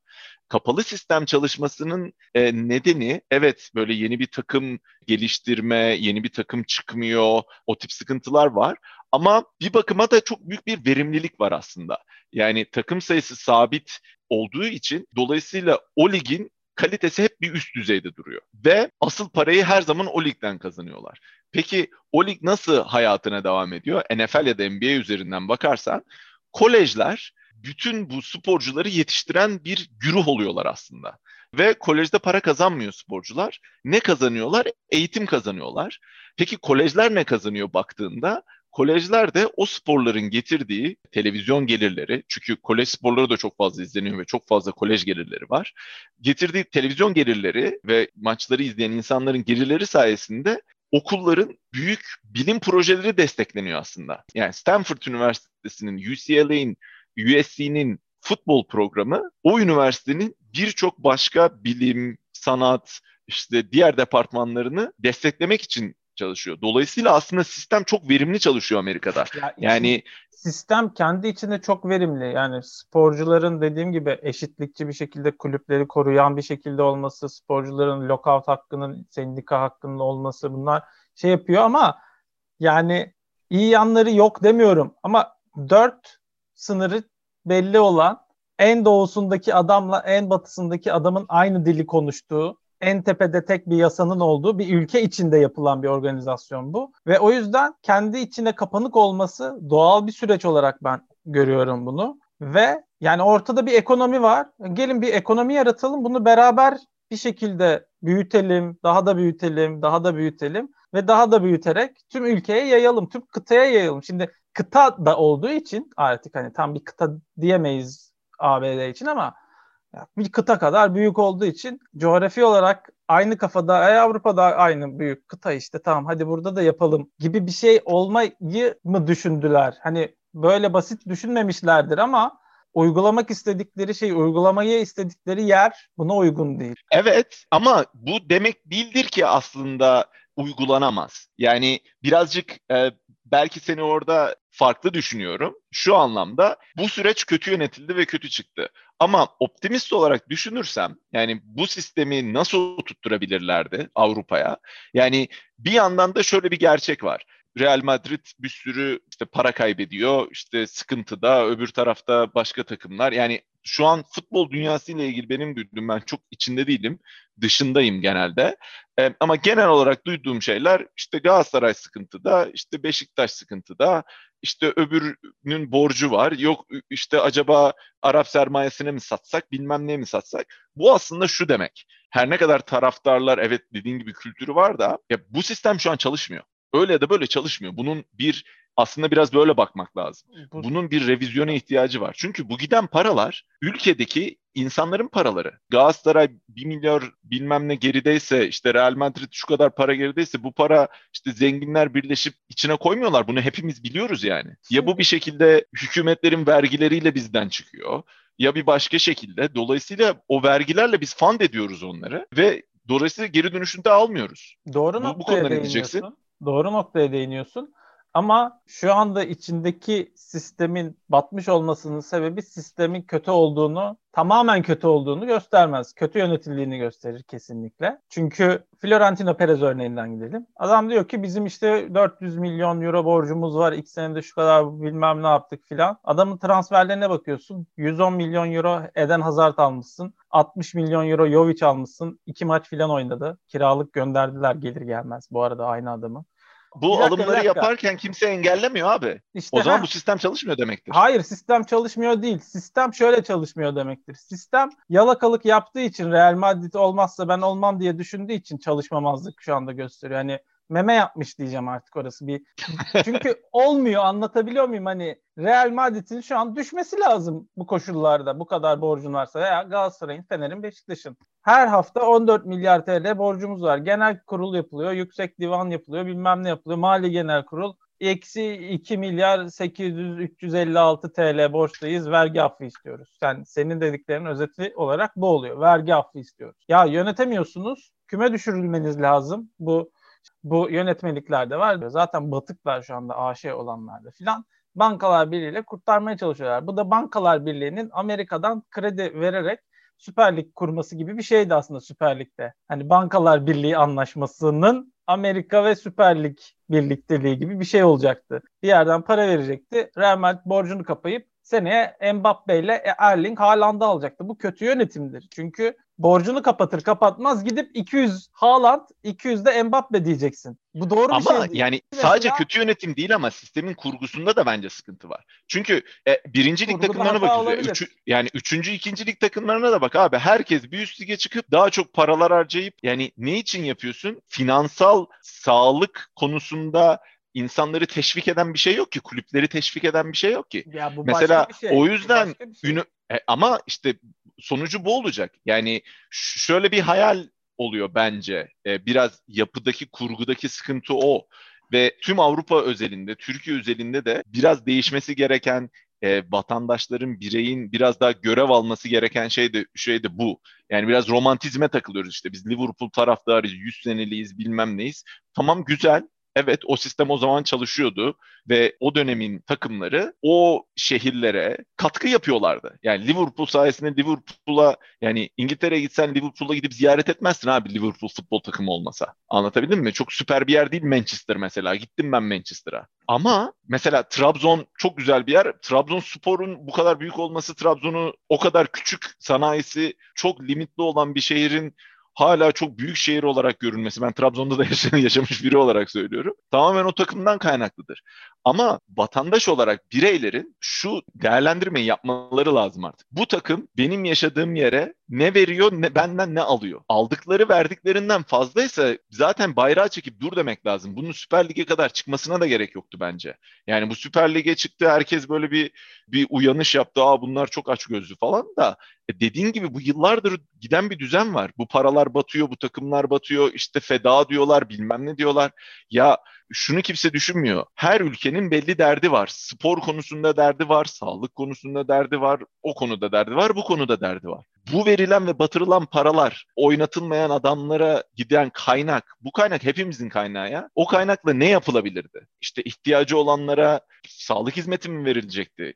kapalı sistem çalışmasının e, nedeni evet böyle yeni bir takım geliştirme, yeni bir takım çıkmıyor, o tip sıkıntılar var. Ama bir bakıma da çok büyük bir verimlilik var aslında. Yani takım sayısı sabit olduğu için dolayısıyla o ligin kalitesi hep bir üst düzeyde duruyor. Ve asıl parayı her zaman o ligden kazanıyorlar. Peki o lig nasıl hayatına devam ediyor? NFL ya da NBA üzerinden bakarsan kolejler bütün bu sporcuları yetiştiren bir güruh oluyorlar aslında. Ve kolejde para kazanmıyor sporcular. Ne kazanıyorlar? Eğitim kazanıyorlar. Peki kolejler ne kazanıyor baktığında? Kolejler de o sporların getirdiği televizyon gelirleri, çünkü kolej sporları da çok fazla izleniyor ve çok fazla kolej gelirleri var. Getirdiği televizyon gelirleri ve maçları izleyen insanların gelirleri sayesinde okulların büyük bilim projeleri destekleniyor aslında. Yani Stanford Üniversitesi'nin, UCLA'in, USC'nin futbol programı o üniversitenin birçok başka bilim, sanat, işte diğer departmanlarını desteklemek için çalışıyor. Dolayısıyla aslında sistem çok verimli çalışıyor Amerika'da. Ya yani sistem kendi içinde çok verimli. Yani sporcuların dediğim gibi eşitlikçi bir şekilde kulüpleri koruyan bir şekilde olması, sporcuların lockout hakkının, sendika hakkının olması bunlar şey yapıyor ama yani iyi yanları yok demiyorum ama dört sınırı belli olan en doğusundaki adamla en batısındaki adamın aynı dili konuştuğu en tepede tek bir yasanın olduğu bir ülke içinde yapılan bir organizasyon bu. Ve o yüzden kendi içine kapanık olması doğal bir süreç olarak ben görüyorum bunu. Ve yani ortada bir ekonomi var. Gelin bir ekonomi yaratalım. Bunu beraber bir şekilde büyütelim, daha da büyütelim, daha da büyütelim ve daha da büyüterek tüm ülkeye yayalım, tüm kıtaya yayalım. Şimdi kıta da olduğu için artık hani tam bir kıta diyemeyiz ABD için ama bir kıta kadar büyük olduğu için coğrafi olarak aynı kafada e, Avrupa'da aynı büyük kıta işte tamam hadi burada da yapalım gibi bir şey olmayı mı düşündüler? Hani böyle basit düşünmemişlerdir ama uygulamak istedikleri şey, uygulamayı istedikleri yer buna uygun değil. Evet ama bu demek değildir ki aslında uygulanamaz. Yani birazcık e, belki seni orada farklı düşünüyorum. Şu anlamda bu süreç kötü yönetildi ve kötü çıktı. Ama optimist olarak düşünürsem yani bu sistemi nasıl tutturabilirlerdi Avrupa'ya? Yani bir yandan da şöyle bir gerçek var. Real Madrid bir sürü işte para kaybediyor, işte sıkıntıda, öbür tarafta başka takımlar. Yani şu an futbol dünyası ile ilgili benim duyduğum ben çok içinde değilim, dışındayım genelde. E, ama genel olarak duyduğum şeyler işte Galatasaray sıkıntıda, işte Beşiktaş sıkıntıda, işte öbürünün borcu var. Yok işte acaba Arap sermayesine mi satsak, bilmem neye mi satsak. Bu aslında şu demek. Her ne kadar taraftarlar evet dediğin gibi kültürü var da ya bu sistem şu an çalışmıyor. Öyle ya da böyle çalışmıyor. Bunun bir aslında biraz böyle bakmak lazım. Bunun bir revizyona ihtiyacı var. Çünkü bu giden paralar ülkedeki insanların paraları. Galatasaray 1 milyar bilmem ne gerideyse işte Real Madrid şu kadar para gerideyse bu para işte zenginler birleşip içine koymuyorlar. Bunu hepimiz biliyoruz yani. Ya bu bir şekilde hükümetlerin vergileriyle bizden çıkıyor ya bir başka şekilde. Dolayısıyla o vergilerle biz fund ediyoruz onları ve dolayısıyla geri dönüşünü de almıyoruz. Doğru bu, noktaya bu konuda ne diyeceksin? Doğru noktaya değiniyorsun. Ama şu anda içindeki sistemin batmış olmasının sebebi sistemin kötü olduğunu, tamamen kötü olduğunu göstermez. Kötü yönetildiğini gösterir kesinlikle. Çünkü Florentino Perez örneğinden gidelim. Adam diyor ki bizim işte 400 milyon euro borcumuz var. İlk senede şu kadar bilmem ne yaptık filan. Adamın transferlerine bakıyorsun. 110 milyon euro Eden Hazard almışsın. 60 milyon euro Jovic almışsın. İki maç filan oynadı. Kiralık gönderdiler gelir gelmez bu arada aynı adamı bu dakika, alımları yaparken kimse engellemiyor abi. İşte, o zaman ha. bu sistem çalışmıyor demektir. Hayır sistem çalışmıyor değil. Sistem şöyle çalışmıyor demektir. Sistem yalakalık yaptığı için Real Madrid olmazsa ben olmam diye düşündüğü için çalışmamazlık şu anda gösteriyor. Hani meme yapmış diyeceğim artık orası bir. Çünkü olmuyor anlatabiliyor muyum? Hani Real Madrid'in şu an düşmesi lazım bu koşullarda bu kadar borcun varsa veya Galatasaray'ın, Fener'in, Beşiktaş'ın. Her hafta 14 milyar TL borcumuz var. Genel kurul yapılıyor, yüksek divan yapılıyor, bilmem ne yapılıyor. Mali genel kurul eksi 2 milyar 800 356 TL borçluyuz vergi affı istiyoruz. Yani senin dediklerinin özeti olarak bu oluyor. Vergi affı istiyoruz. Ya yönetemiyorsunuz. Küme düşürülmeniz lazım. Bu bu yönetmeliklerde var. Zaten batıklar şu anda AŞ olanlarda filan. Bankalar Birliği ile kurtarmaya çalışıyorlar. Bu da Bankalar Birliği'nin Amerika'dan kredi vererek Süper Lig kurması gibi bir şeydi aslında Süper Lig'de. Hani Bankalar Birliği anlaşmasının Amerika ve Süper Lig birlikteliği gibi bir şey olacaktı. Bir yerden para verecekti. Real Madrid borcunu kapayıp seneye Mbappe ile Erling Haaland'ı alacaktı. Bu kötü yönetimdir. Çünkü borcunu kapatır kapatmaz gidip 200 Haaland 200 de Mbappe diyeceksin. Bu doğru ama bir şey değil. Ama yani Mesela, sadece kötü yönetim değil ama sistemin kurgusunda da bence sıkıntı var. Çünkü e, birinci lig takımlarına bakıyoruz. Üç, yani üçüncü, ikinci lig takımlarına da bak abi. Herkes bir üst lige çıkıp daha çok paralar harcayıp yani ne için yapıyorsun? Finansal sağlık konusunda insanları teşvik eden bir şey yok ki. Kulüpleri teşvik eden bir şey yok ki. Ya bu Mesela şey. o yüzden şey. ünü, e, ama işte sonucu bu olacak. Yani şöyle bir hayal oluyor bence. E, biraz yapıdaki, kurgudaki sıkıntı o. Ve tüm Avrupa özelinde, Türkiye özelinde de biraz değişmesi gereken e, vatandaşların, bireyin biraz daha görev alması gereken şey de, şey de bu. Yani biraz romantizme takılıyoruz işte. Biz Liverpool taraftarıyız, 100 seneliyiz, bilmem neyiz. Tamam güzel Evet o sistem o zaman çalışıyordu ve o dönemin takımları o şehirlere katkı yapıyorlardı. Yani Liverpool sayesinde Liverpool'a yani İngiltere'ye gitsen Liverpool'a gidip ziyaret etmezsin abi Liverpool futbol takımı olmasa. Anlatabildim mi? Çok süper bir yer değil Manchester mesela. Gittim ben Manchester'a. Ama mesela Trabzon çok güzel bir yer. Trabzon sporun bu kadar büyük olması Trabzon'u o kadar küçük sanayisi çok limitli olan bir şehrin hala çok büyük şehir olarak görünmesi, ben Trabzon'da da yaşamış biri olarak söylüyorum, tamamen o takımdan kaynaklıdır. Ama vatandaş olarak bireylerin şu değerlendirmeyi yapmaları lazım artık. Bu takım benim yaşadığım yere ne veriyor ne benden ne alıyor. Aldıkları verdiklerinden fazlaysa zaten bayrağı çekip dur demek lazım. Bunun Süper Lig'e kadar çıkmasına da gerek yoktu bence. Yani bu Süper Lig'e çıktı herkes böyle bir bir uyanış yaptı. Aa bunlar çok aç gözlü falan da e dediğin gibi bu yıllardır giden bir düzen var. Bu paralar batıyor, bu takımlar batıyor. İşte feda diyorlar, bilmem ne diyorlar. Ya şunu kimse düşünmüyor. Her ülkenin belli derdi var. Spor konusunda derdi var, sağlık konusunda derdi var, o konuda derdi var, bu konuda derdi var. Bu verilen ve batırılan paralar, oynatılmayan adamlara giden kaynak, bu kaynak hepimizin kaynağı ya. O kaynakla ne yapılabilirdi? İşte ihtiyacı olanlara sağlık hizmeti mi verilecekti?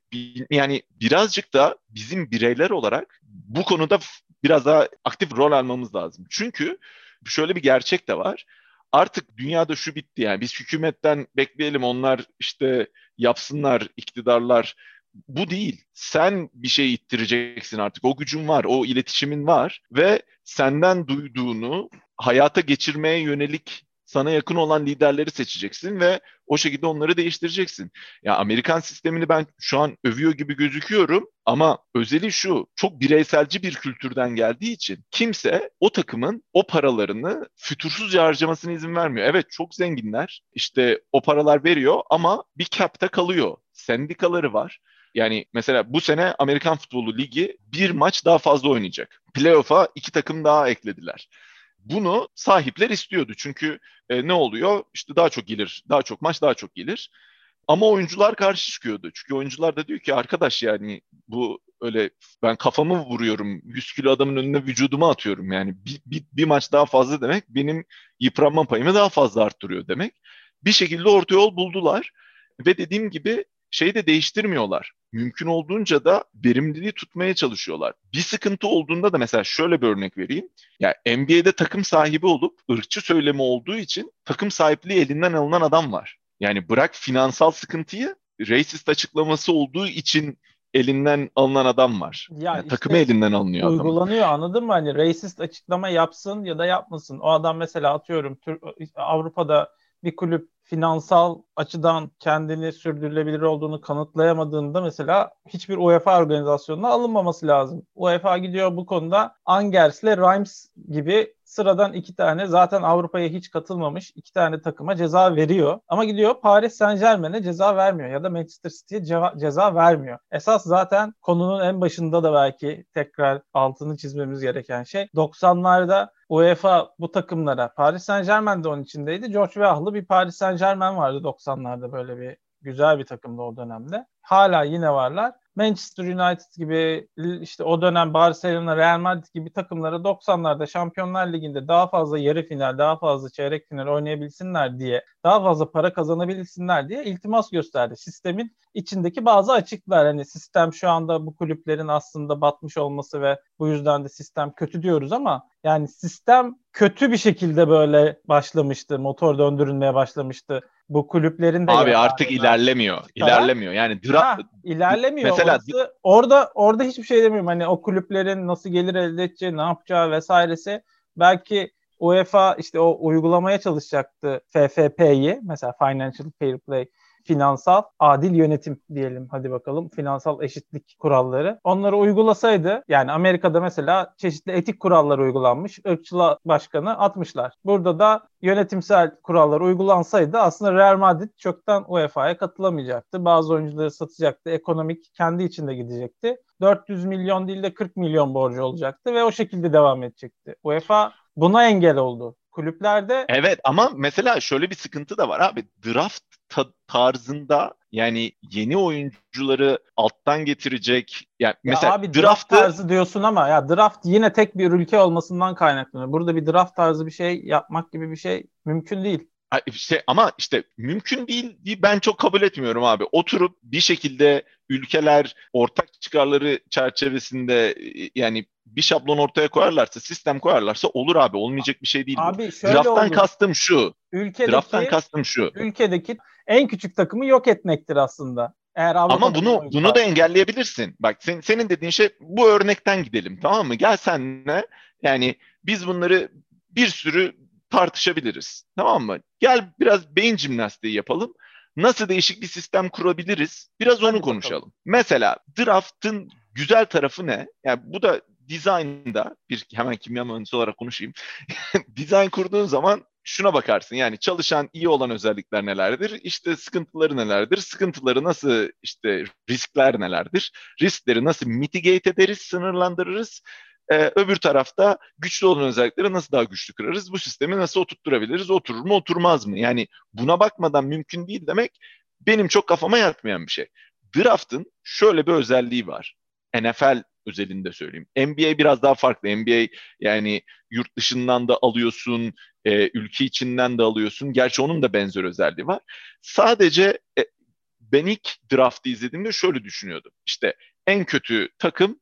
Yani birazcık da bizim bireyler olarak bu konuda biraz daha aktif rol almamız lazım. Çünkü şöyle bir gerçek de var artık dünyada şu bitti yani biz hükümetten bekleyelim onlar işte yapsınlar iktidarlar bu değil. Sen bir şey ittireceksin artık. O gücün var, o iletişimin var ve senden duyduğunu hayata geçirmeye yönelik sana yakın olan liderleri seçeceksin ve o şekilde onları değiştireceksin. Ya Amerikan sistemini ben şu an övüyor gibi gözüküyorum ama özeli şu çok bireyselci bir kültürden geldiği için kimse o takımın o paralarını fütursuzca harcamasına izin vermiyor. Evet çok zenginler işte o paralar veriyor ama bir cap'ta kalıyor. Sendikaları var. Yani mesela bu sene Amerikan Futbolu Ligi bir maç daha fazla oynayacak. Playoff'a iki takım daha eklediler. Bunu sahipler istiyordu. Çünkü e, ne oluyor? İşte daha çok gelir, daha çok maç daha çok gelir. Ama oyuncular karşı çıkıyordu. Çünkü oyuncular da diyor ki arkadaş yani bu öyle ben kafamı vuruyorum. 100 kilo adamın önüne vücudumu atıyorum. Yani bir, bir, bir maç daha fazla demek benim yıpranma payımı daha fazla arttırıyor demek. Bir şekilde orta yol buldular. Ve dediğim gibi şeyi de değiştirmiyorlar. Mümkün olduğunca da verimliliği tutmaya çalışıyorlar. Bir sıkıntı olduğunda da mesela şöyle bir örnek vereyim. Ya yani NBA'de takım sahibi olup ırkçı söylemi olduğu için takım sahipliği elinden alınan adam var. Yani bırak finansal sıkıntıyı racist açıklaması olduğu için elinden alınan adam var. Ya yani işte takımı elinden alınıyor Uygulanıyor adam. anladın mı? Hani racist açıklama yapsın ya da yapmasın. O adam mesela atıyorum Avrupa'da bir kulüp finansal açıdan kendini sürdürülebilir olduğunu kanıtlayamadığında mesela hiçbir UEFA organizasyonuna alınmaması lazım. UEFA gidiyor bu konuda Angers ile Reims gibi sıradan iki tane zaten Avrupa'ya hiç katılmamış iki tane takıma ceza veriyor. Ama gidiyor Paris Saint Germain'e ceza vermiyor ya da Manchester City'ye ceza, vermiyor. Esas zaten konunun en başında da belki tekrar altını çizmemiz gereken şey 90'larda UEFA bu takımlara Paris Saint Germain de onun içindeydi. George Weah'lı bir Paris Saint Germain vardı 90'larda böyle bir güzel bir takımdı o dönemde. Hala yine varlar. Manchester United gibi işte o dönem Barcelona, Real Madrid gibi takımlara 90'larda Şampiyonlar Ligi'nde daha fazla yarı final, daha fazla çeyrek final oynayabilsinler diye, daha fazla para kazanabilsinler diye iltimas gösterdi. Sistemin içindeki bazı açıklar. Hani sistem şu anda bu kulüplerin aslında batmış olması ve bu yüzden de sistem kötü diyoruz ama yani sistem kötü bir şekilde böyle başlamıştı. Motor döndürülmeye başlamıştı bu kulüplerin de Abi artık ilerlemiyor. İlerlemiyor. Yani dra- ha, ilerlemiyor. Mesela orası, orada orada hiçbir şey demiyorum. Hani o kulüplerin nasıl gelir elde edeceği, ne yapacağı vesairesi belki UEFA işte o uygulamaya çalışacaktı FFP'yi mesela Financial Fair Play finansal adil yönetim diyelim hadi bakalım finansal eşitlik kuralları. Onları uygulasaydı yani Amerika'da mesela çeşitli etik kurallar uygulanmış. Irkçılığa başkanı atmışlar. Burada da yönetimsel kurallar uygulansaydı aslında Real Madrid çoktan UEFA'ya katılamayacaktı. Bazı oyuncuları satacaktı. Ekonomik kendi içinde gidecekti. 400 milyon değil de 40 milyon borcu olacaktı ve o şekilde devam edecekti. UEFA buna engel oldu. Kulüplerde Evet ama mesela şöyle bir sıkıntı da var abi. Draft ta- tarzında yani yeni oyuncuları alttan getirecek yani ya mesela abi draft tarzı diyorsun ama ya draft yine tek bir ülke olmasından kaynaklanıyor. Burada bir draft tarzı bir şey yapmak gibi bir şey mümkün değil. İşte ama işte mümkün değil diye ben çok kabul etmiyorum abi. Oturup bir şekilde ülkeler ortak çıkarları çerçevesinde yani bir şablon ortaya koyarlarsa, sistem koyarlarsa olur abi. Olmayacak bir şey değil bu. Abi şöyle Draft'tan oldu. kastım şu. Ülkedeki Draft'tan kastım şu. ülkedeki en küçük takımı yok etmektir aslında. Eğer Avrupa'da Ama bunu bunu var. da engelleyebilirsin. Bak sen, senin dediğin şey bu örnekten gidelim tamam mı? Gel senle yani biz bunları bir sürü tartışabiliriz. Tamam mı? Gel biraz beyin jimnastiği yapalım. Nasıl değişik bir sistem kurabiliriz? Biraz onu konuşalım. Mesela draft'ın güzel tarafı ne? Yani bu da design'da bir hemen kimya mühendisi olarak konuşayım. Design kurduğun zaman şuna bakarsın. Yani çalışan iyi olan özellikler nelerdir? İşte sıkıntıları nelerdir? Sıkıntıları nasıl işte riskler nelerdir? Riskleri nasıl mitigate ederiz, sınırlandırırız? Ee, öbür tarafta güçlü olan özellikleri nasıl daha güçlü kırarız? Bu sistemi nasıl oturtturabiliriz? Oturur mu, oturmaz mı? Yani buna bakmadan mümkün değil demek benim çok kafama yatmayan bir şey. Draft'ın şöyle bir özelliği var. NFL özelinde söyleyeyim. NBA biraz daha farklı. NBA yani yurt dışından da alıyorsun, e, ülke içinden de alıyorsun. Gerçi onun da benzer özelliği var. Sadece e, ben ilk draft'ı izlediğimde şöyle düşünüyordum. İşte en kötü takım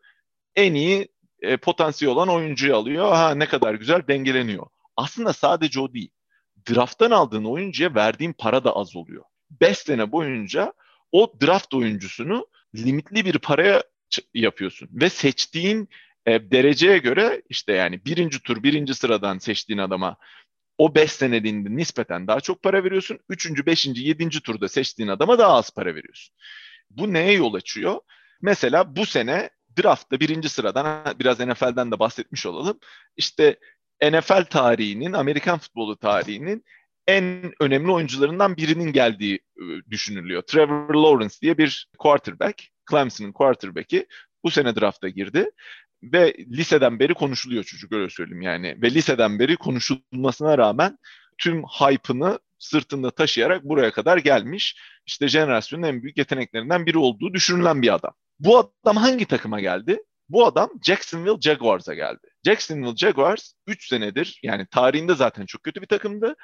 en iyi e, potansiyel olan oyuncuyu alıyor. Ha ne kadar güzel dengeleniyor. Aslında sadece o değil. Draft'tan aldığın oyuncuya verdiğin para da az oluyor. 5 sene boyunca o draft oyuncusunu limitli bir paraya yapıyorsun ve seçtiğin e, dereceye göre işte yani birinci tur birinci sıradan seçtiğin adama o 5 seneliğinde nispeten daha çok para veriyorsun. Üçüncü, beşinci, yedinci turda seçtiğin adama daha az para veriyorsun. Bu neye yol açıyor? Mesela bu sene draftta birinci sıradan biraz NFL'den de bahsetmiş olalım. İşte NFL tarihinin, Amerikan futbolu tarihinin en önemli oyuncularından birinin geldiği e, düşünülüyor. Trevor Lawrence diye bir quarterback, Clemson'ın quarterback'i bu sene drafta girdi ve liseden beri konuşuluyor çocuk öyle söyleyeyim yani. Ve liseden beri konuşulmasına rağmen tüm hype'ını sırtında taşıyarak buraya kadar gelmiş. İşte jenerasyonun en büyük yeteneklerinden biri olduğu düşünülen bir adam. Bu adam hangi takıma geldi? Bu adam Jacksonville Jaguars'a geldi. Jacksonville Jaguars 3 senedir yani tarihinde zaten çok kötü bir takımdı.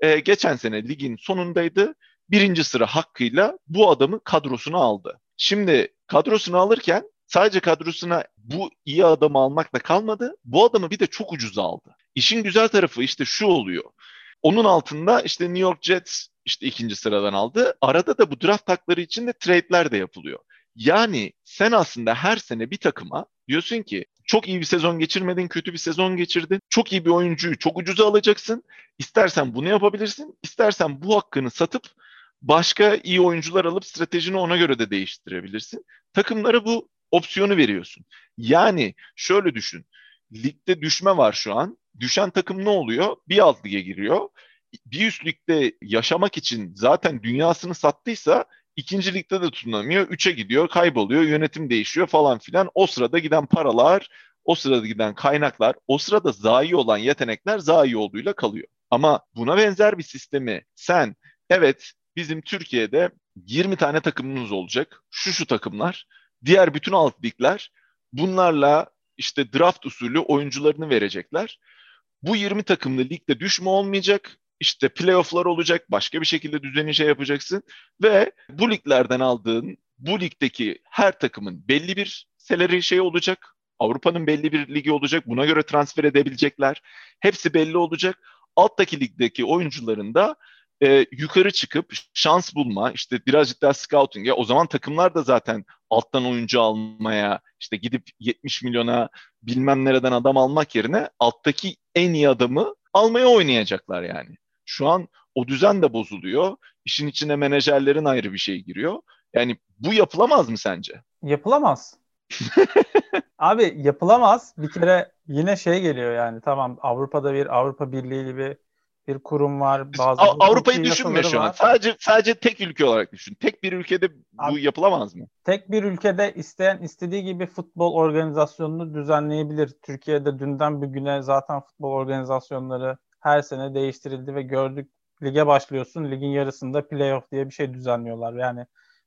Ee, geçen sene ligin sonundaydı. Birinci sıra hakkıyla bu adamı kadrosuna aldı. Şimdi kadrosunu alırken sadece kadrosuna bu iyi adamı almakla kalmadı. Bu adamı bir de çok ucuza aldı. İşin güzel tarafı işte şu oluyor. Onun altında işte New York Jets işte ikinci sıradan aldı. Arada da bu draft hakları için de trade'ler de yapılıyor. Yani sen aslında her sene bir takıma diyorsun ki çok iyi bir sezon geçirmedin, kötü bir sezon geçirdin. Çok iyi bir oyuncuyu çok ucuza alacaksın. İstersen bunu yapabilirsin, istersen bu hakkını satıp başka iyi oyuncular alıp stratejini ona göre de değiştirebilirsin. Takımlara bu opsiyonu veriyorsun. Yani şöyle düşün. Ligde düşme var şu an. Düşen takım ne oluyor? Bir alt lige giriyor. Bir üst ligde yaşamak için zaten dünyasını sattıysa ikinci ligde de tutunamıyor. Üçe gidiyor, kayboluyor, yönetim değişiyor falan filan. O sırada giden paralar, o sırada giden kaynaklar, o sırada zayi olan yetenekler zayi olduğuyla kalıyor. Ama buna benzer bir sistemi sen evet bizim Türkiye'de 20 tane takımımız olacak. Şu şu takımlar. Diğer bütün alt ligler bunlarla işte draft usulü oyuncularını verecekler. Bu 20 takımlı ligde düşme olmayacak. İşte playofflar olacak. Başka bir şekilde düzeni şey yapacaksın. Ve bu liglerden aldığın bu ligdeki her takımın belli bir salary şey olacak. Avrupa'nın belli bir ligi olacak. Buna göre transfer edebilecekler. Hepsi belli olacak. Alttaki ligdeki oyuncuların da e, yukarı çıkıp şans bulma, işte birazcık daha scouting. Ya o zaman takımlar da zaten alttan oyuncu almaya, işte gidip 70 milyona bilmem nereden adam almak yerine alttaki en iyi adamı almaya oynayacaklar yani. Şu an o düzen de bozuluyor. İşin içine menajerlerin ayrı bir şey giriyor. Yani bu yapılamaz mı sence? Yapılamaz. Abi yapılamaz. Bir kere yine şey geliyor yani tamam Avrupa'da bir Avrupa Birliği gibi bir kurum var. Bazı Avrupa'yı düşünme şu an. Var. Sadece sadece tek ülke olarak düşün. Tek bir ülkede bu Abi, yapılamaz mı? Tek bir ülkede isteyen istediği gibi futbol organizasyonunu düzenleyebilir. Türkiye'de dünden bugüne zaten futbol organizasyonları her sene değiştirildi ve gördük lige başlıyorsun. Ligin yarısında playoff diye bir şey düzenliyorlar. Yani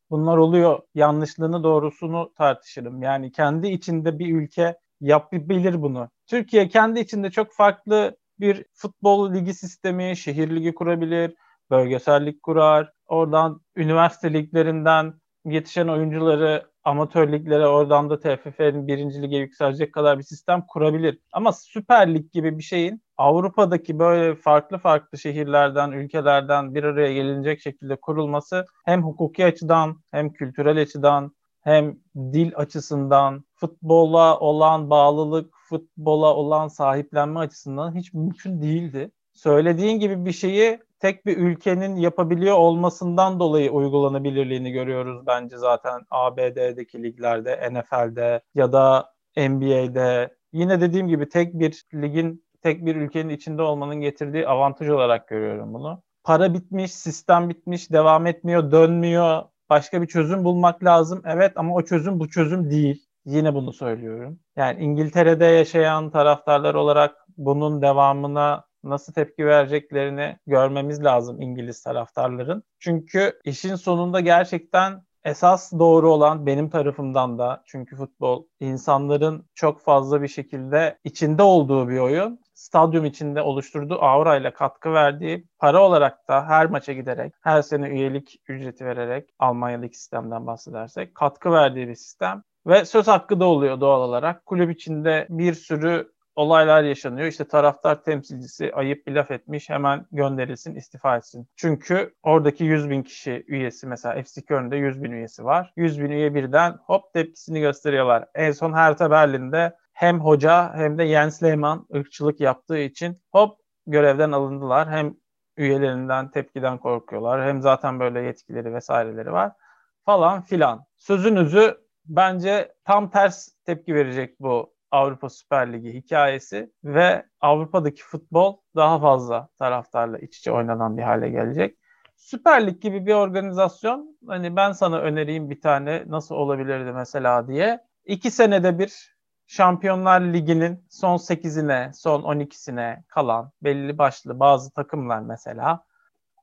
bunlar oluyor. Yanlışlığını doğrusunu tartışırım. Yani kendi içinde bir ülke yapabilir bunu. Türkiye kendi içinde çok farklı bir futbol ligi sistemi, şehir ligi kurabilir, bölgesel lig kurar. Oradan üniversite liglerinden yetişen oyuncuları amatör liglere oradan da TFF'nin birinci lige yükselecek kadar bir sistem kurabilir. Ama Süper Lig gibi bir şeyin Avrupa'daki böyle farklı farklı şehirlerden, ülkelerden bir araya gelinecek şekilde kurulması hem hukuki açıdan hem kültürel açıdan hem dil açısından futbola olan bağlılık, futbola olan sahiplenme açısından hiç mümkün değildi. Söylediğin gibi bir şeyi tek bir ülkenin yapabiliyor olmasından dolayı uygulanabilirliğini görüyoruz bence zaten ABD'deki liglerde, NFL'de ya da NBA'de. Yine dediğim gibi tek bir ligin, tek bir ülkenin içinde olmanın getirdiği avantaj olarak görüyorum bunu. Para bitmiş, sistem bitmiş, devam etmiyor, dönmüyor. Başka bir çözüm bulmak lazım. Evet ama o çözüm bu çözüm değil. Yine bunu söylüyorum. Yani İngiltere'de yaşayan taraftarlar olarak bunun devamına nasıl tepki vereceklerini görmemiz lazım İngiliz taraftarların. Çünkü işin sonunda gerçekten esas doğru olan benim tarafımdan da çünkü futbol insanların çok fazla bir şekilde içinde olduğu bir oyun. Stadyum içinde oluşturduğu aura ile katkı verdiği para olarak da her maça giderek, her sene üyelik ücreti vererek Almanya'daki sistemden bahsedersek katkı verdiği bir sistem. Ve söz hakkı da oluyor doğal olarak. Kulüp içinde bir sürü olaylar yaşanıyor. İşte taraftar temsilcisi ayıp bir laf etmiş hemen gönderilsin istifa etsin. Çünkü oradaki 100 bin kişi üyesi mesela FC Köln'de 100 bin üyesi var. 100 bin üye birden hop tepkisini gösteriyorlar. En son Hertha Berlin'de hem hoca hem de Jens Lehmann ırkçılık yaptığı için hop görevden alındılar. Hem üyelerinden tepkiden korkuyorlar hem zaten böyle yetkileri vesaireleri var falan filan. Sözünüzü bence tam ters tepki verecek bu Avrupa Süper Ligi hikayesi ve Avrupa'daki futbol daha fazla taraftarla iç içe oynanan bir hale gelecek. Süper Lig gibi bir organizasyon hani ben sana önereyim bir tane nasıl olabilirdi mesela diye. İki senede bir Şampiyonlar Ligi'nin son 8'ine, son 12'sine kalan belli başlı bazı takımlar mesela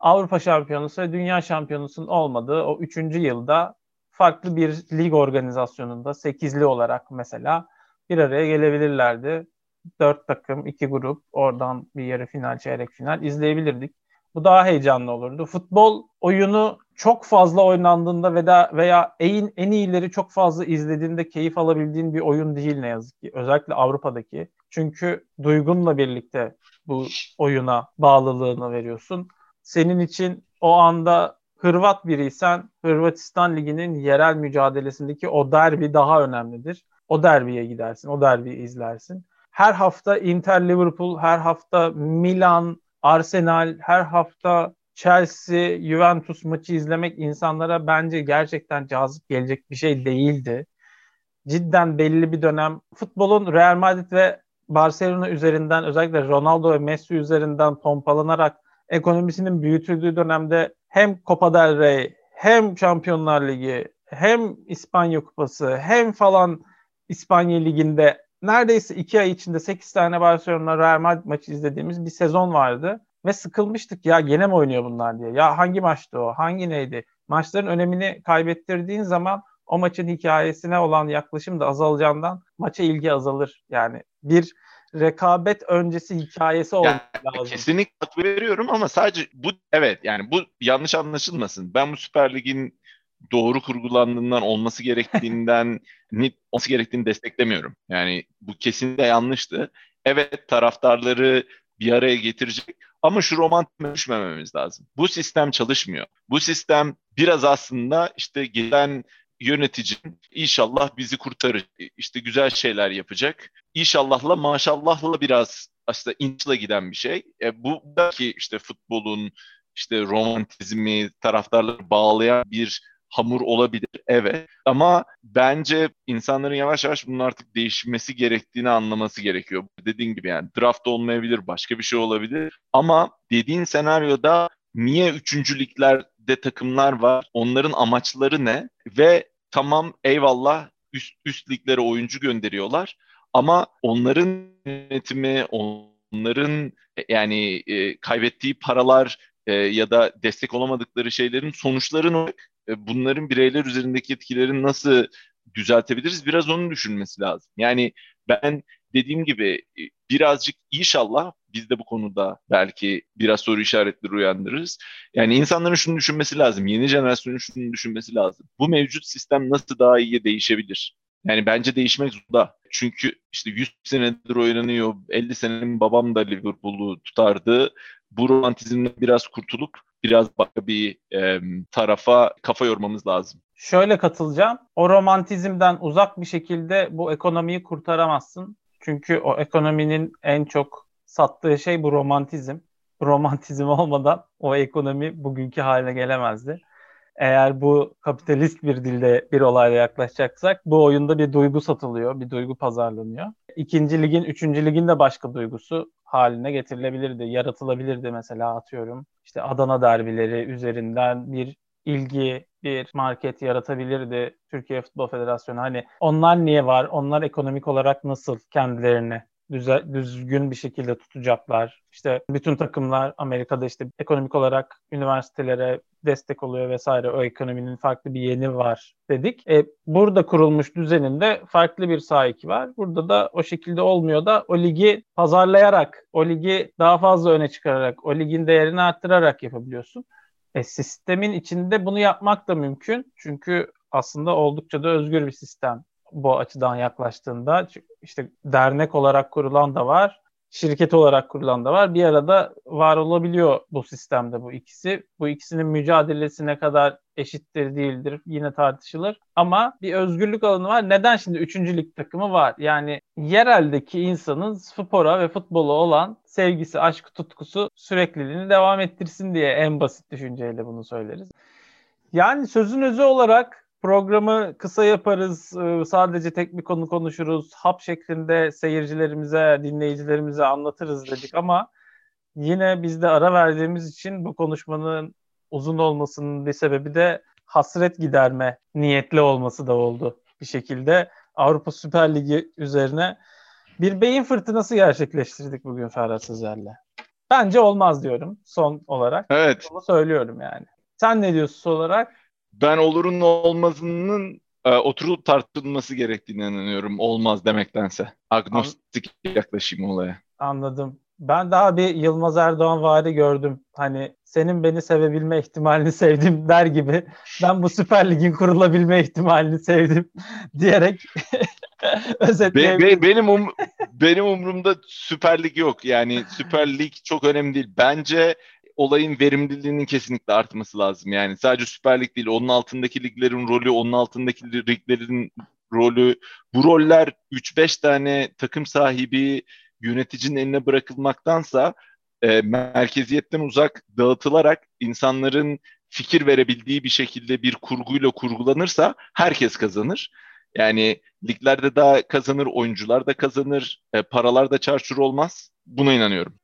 Avrupa Şampiyonusu ve Dünya Şampiyonusu'nun olmadığı o 3. yılda farklı bir lig organizasyonunda sekizli olarak mesela bir araya gelebilirlerdi. Dört takım, iki grup, oradan bir yarı final, çeyrek final izleyebilirdik. Bu daha heyecanlı olurdu. Futbol oyunu çok fazla oynandığında veya veya en, en iyileri çok fazla izlediğinde keyif alabildiğin bir oyun değil ne yazık ki. Özellikle Avrupa'daki. Çünkü duygunla birlikte bu oyuna bağlılığını veriyorsun. Senin için o anda Hırvat biriysen Hırvatistan Ligi'nin yerel mücadelesindeki o derbi daha önemlidir. O derbiye gidersin, o derbiyi izlersin. Her hafta Inter Liverpool, her hafta Milan, Arsenal, her hafta Chelsea, Juventus maçı izlemek insanlara bence gerçekten cazip gelecek bir şey değildi. Cidden belli bir dönem futbolun Real Madrid ve Barcelona üzerinden özellikle Ronaldo ve Messi üzerinden pompalanarak ekonomisinin büyütüldüğü dönemde hem Copa del Rey hem Şampiyonlar Ligi hem İspanya Kupası hem falan İspanya Ligi'nde neredeyse iki ay içinde 8 tane Barcelona Real Madrid maçı izlediğimiz bir sezon vardı. Ve sıkılmıştık ya gene mi oynuyor bunlar diye. Ya hangi maçtı o? Hangi neydi? Maçların önemini kaybettirdiğin zaman o maçın hikayesine olan yaklaşım da azalacağından maça ilgi azalır. Yani bir rekabet öncesi hikayesi olması yani, lazım. Kesinlikle hak veriyorum ama sadece bu evet yani bu yanlış anlaşılmasın. Ben bu Süper Lig'in doğru kurgulandığından olması gerektiğinden olması gerektiğini desteklemiyorum. Yani bu kesinlikle yanlıştı. Evet taraftarları bir araya getirecek. Ama şu romantizme düşmememiz lazım. Bu sistem çalışmıyor. Bu sistem biraz aslında işte gelen yöneticinin inşallah bizi kurtarır, işte güzel şeyler yapacak. İnşallahla maşallahla biraz aslında inçla giden bir şey. E, bu da ki işte futbolun işte romantizmi taraftarları bağlayan bir hamur olabilir evet ama bence insanların yavaş yavaş bunun artık değişmesi gerektiğini anlaması gerekiyor. Dediğin gibi yani draft olmayabilir başka bir şey olabilir ama dediğin senaryoda niye üçüncülüklerde takımlar var onların amaçları ne ve tamam eyvallah üst, üst liglere oyuncu gönderiyorlar ama onların yönetimi onların yani e, kaybettiği paralar e, ya da destek olamadıkları şeylerin sonuçlarını e, bunların bireyler üzerindeki etkilerini nasıl düzeltebiliriz biraz onun düşünmesi lazım. Yani ben dediğim gibi e, birazcık inşallah biz de bu konuda belki biraz soru işaretleri uyandırırız. Yani insanların şunu düşünmesi lazım. Yeni jenerasyonun şunu düşünmesi lazım. Bu mevcut sistem nasıl daha iyiye değişebilir? Yani bence değişmek zorunda. Çünkü işte 100 senedir oynanıyor. 50 senenin babam da Liverpool'u tutardı. Bu romantizmden biraz kurtulup biraz başka bir e, tarafa kafa yormamız lazım. Şöyle katılacağım. O romantizmden uzak bir şekilde bu ekonomiyi kurtaramazsın. Çünkü o ekonominin en çok sattığı şey bu romantizm. Romantizm olmadan o ekonomi bugünkü haline gelemezdi. Eğer bu kapitalist bir dilde bir olayla yaklaşacaksak bu oyunda bir duygu satılıyor, bir duygu pazarlanıyor. İkinci ligin, üçüncü ligin de başka duygusu haline getirilebilirdi, yaratılabilirdi mesela atıyorum. İşte Adana derbileri üzerinden bir ilgi, bir market yaratabilirdi Türkiye Futbol Federasyonu. Hani onlar niye var? Onlar ekonomik olarak nasıl kendilerini düze, düzgün bir şekilde tutacaklar. İşte bütün takımlar Amerika'da işte ekonomik olarak üniversitelere destek oluyor vesaire. O ekonominin farklı bir yeni var dedik. E, burada kurulmuş düzeninde farklı bir sahiki var. Burada da o şekilde olmuyor da o ligi pazarlayarak, o ligi daha fazla öne çıkararak, o ligin değerini arttırarak yapabiliyorsun. E, sistemin içinde bunu yapmak da mümkün. Çünkü aslında oldukça da özgür bir sistem bu açıdan yaklaştığında işte dernek olarak kurulan da var, şirket olarak kurulan da var. Bir arada var olabiliyor bu sistemde bu ikisi. Bu ikisinin mücadelesi ne kadar eşittir değildir yine tartışılır. Ama bir özgürlük alanı var. Neden şimdi üçüncülük takımı var? Yani yereldeki insanın spora ve futbola olan sevgisi, aşkı, tutkusu sürekliliğini devam ettirsin diye en basit düşünceyle bunu söyleriz. Yani sözün özü olarak Programı kısa yaparız. Ee, sadece tek bir konu konuşuruz. Hap şeklinde seyircilerimize, dinleyicilerimize anlatırız dedik ama yine biz de ara verdiğimiz için bu konuşmanın uzun olmasının bir sebebi de hasret giderme niyetli olması da oldu bir şekilde. Avrupa Süper Ligi üzerine bir beyin fırtınası gerçekleştirdik bugün Ferhat Sözer'le. Bence olmaz diyorum son olarak. Evet. Bunu söylüyorum yani. Sen ne diyorsun olarak? ben olurun olmazının e, oturup tartılması gerektiğini inanıyorum. Olmaz demektense. Agnostik An- yaklaşayım olaya. Anladım. Ben daha bir Yılmaz Erdoğan vari gördüm. Hani senin beni sevebilme ihtimalini sevdim der gibi. Ben bu Süper Lig'in kurulabilme ihtimalini sevdim diyerek özetleyebilirim. Be, be, benim um, benim umurumda Süper Lig yok. Yani Süper Lig çok önemli değil. Bence olayın verimliliğinin kesinlikle artması lazım. Yani sadece Süper Lig değil, onun altındaki liglerin rolü, onun altındaki liglerin rolü. Bu roller 3-5 tane takım sahibi yöneticinin eline bırakılmaktansa e, merkeziyetten uzak dağıtılarak insanların fikir verebildiği bir şekilde bir kurguyla kurgulanırsa herkes kazanır. Yani liglerde daha kazanır, oyuncular da kazanır, e, paralar da çarçur olmaz. Buna inanıyorum.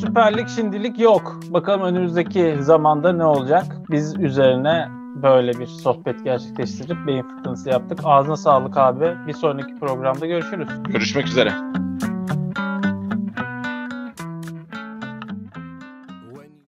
Süper Lig şimdilik yok. Bakalım önümüzdeki zamanda ne olacak? Biz üzerine böyle bir sohbet gerçekleştirip beyin fırtınası yaptık. Ağzına sağlık abi. Bir sonraki programda görüşürüz. Görüşmek üzere.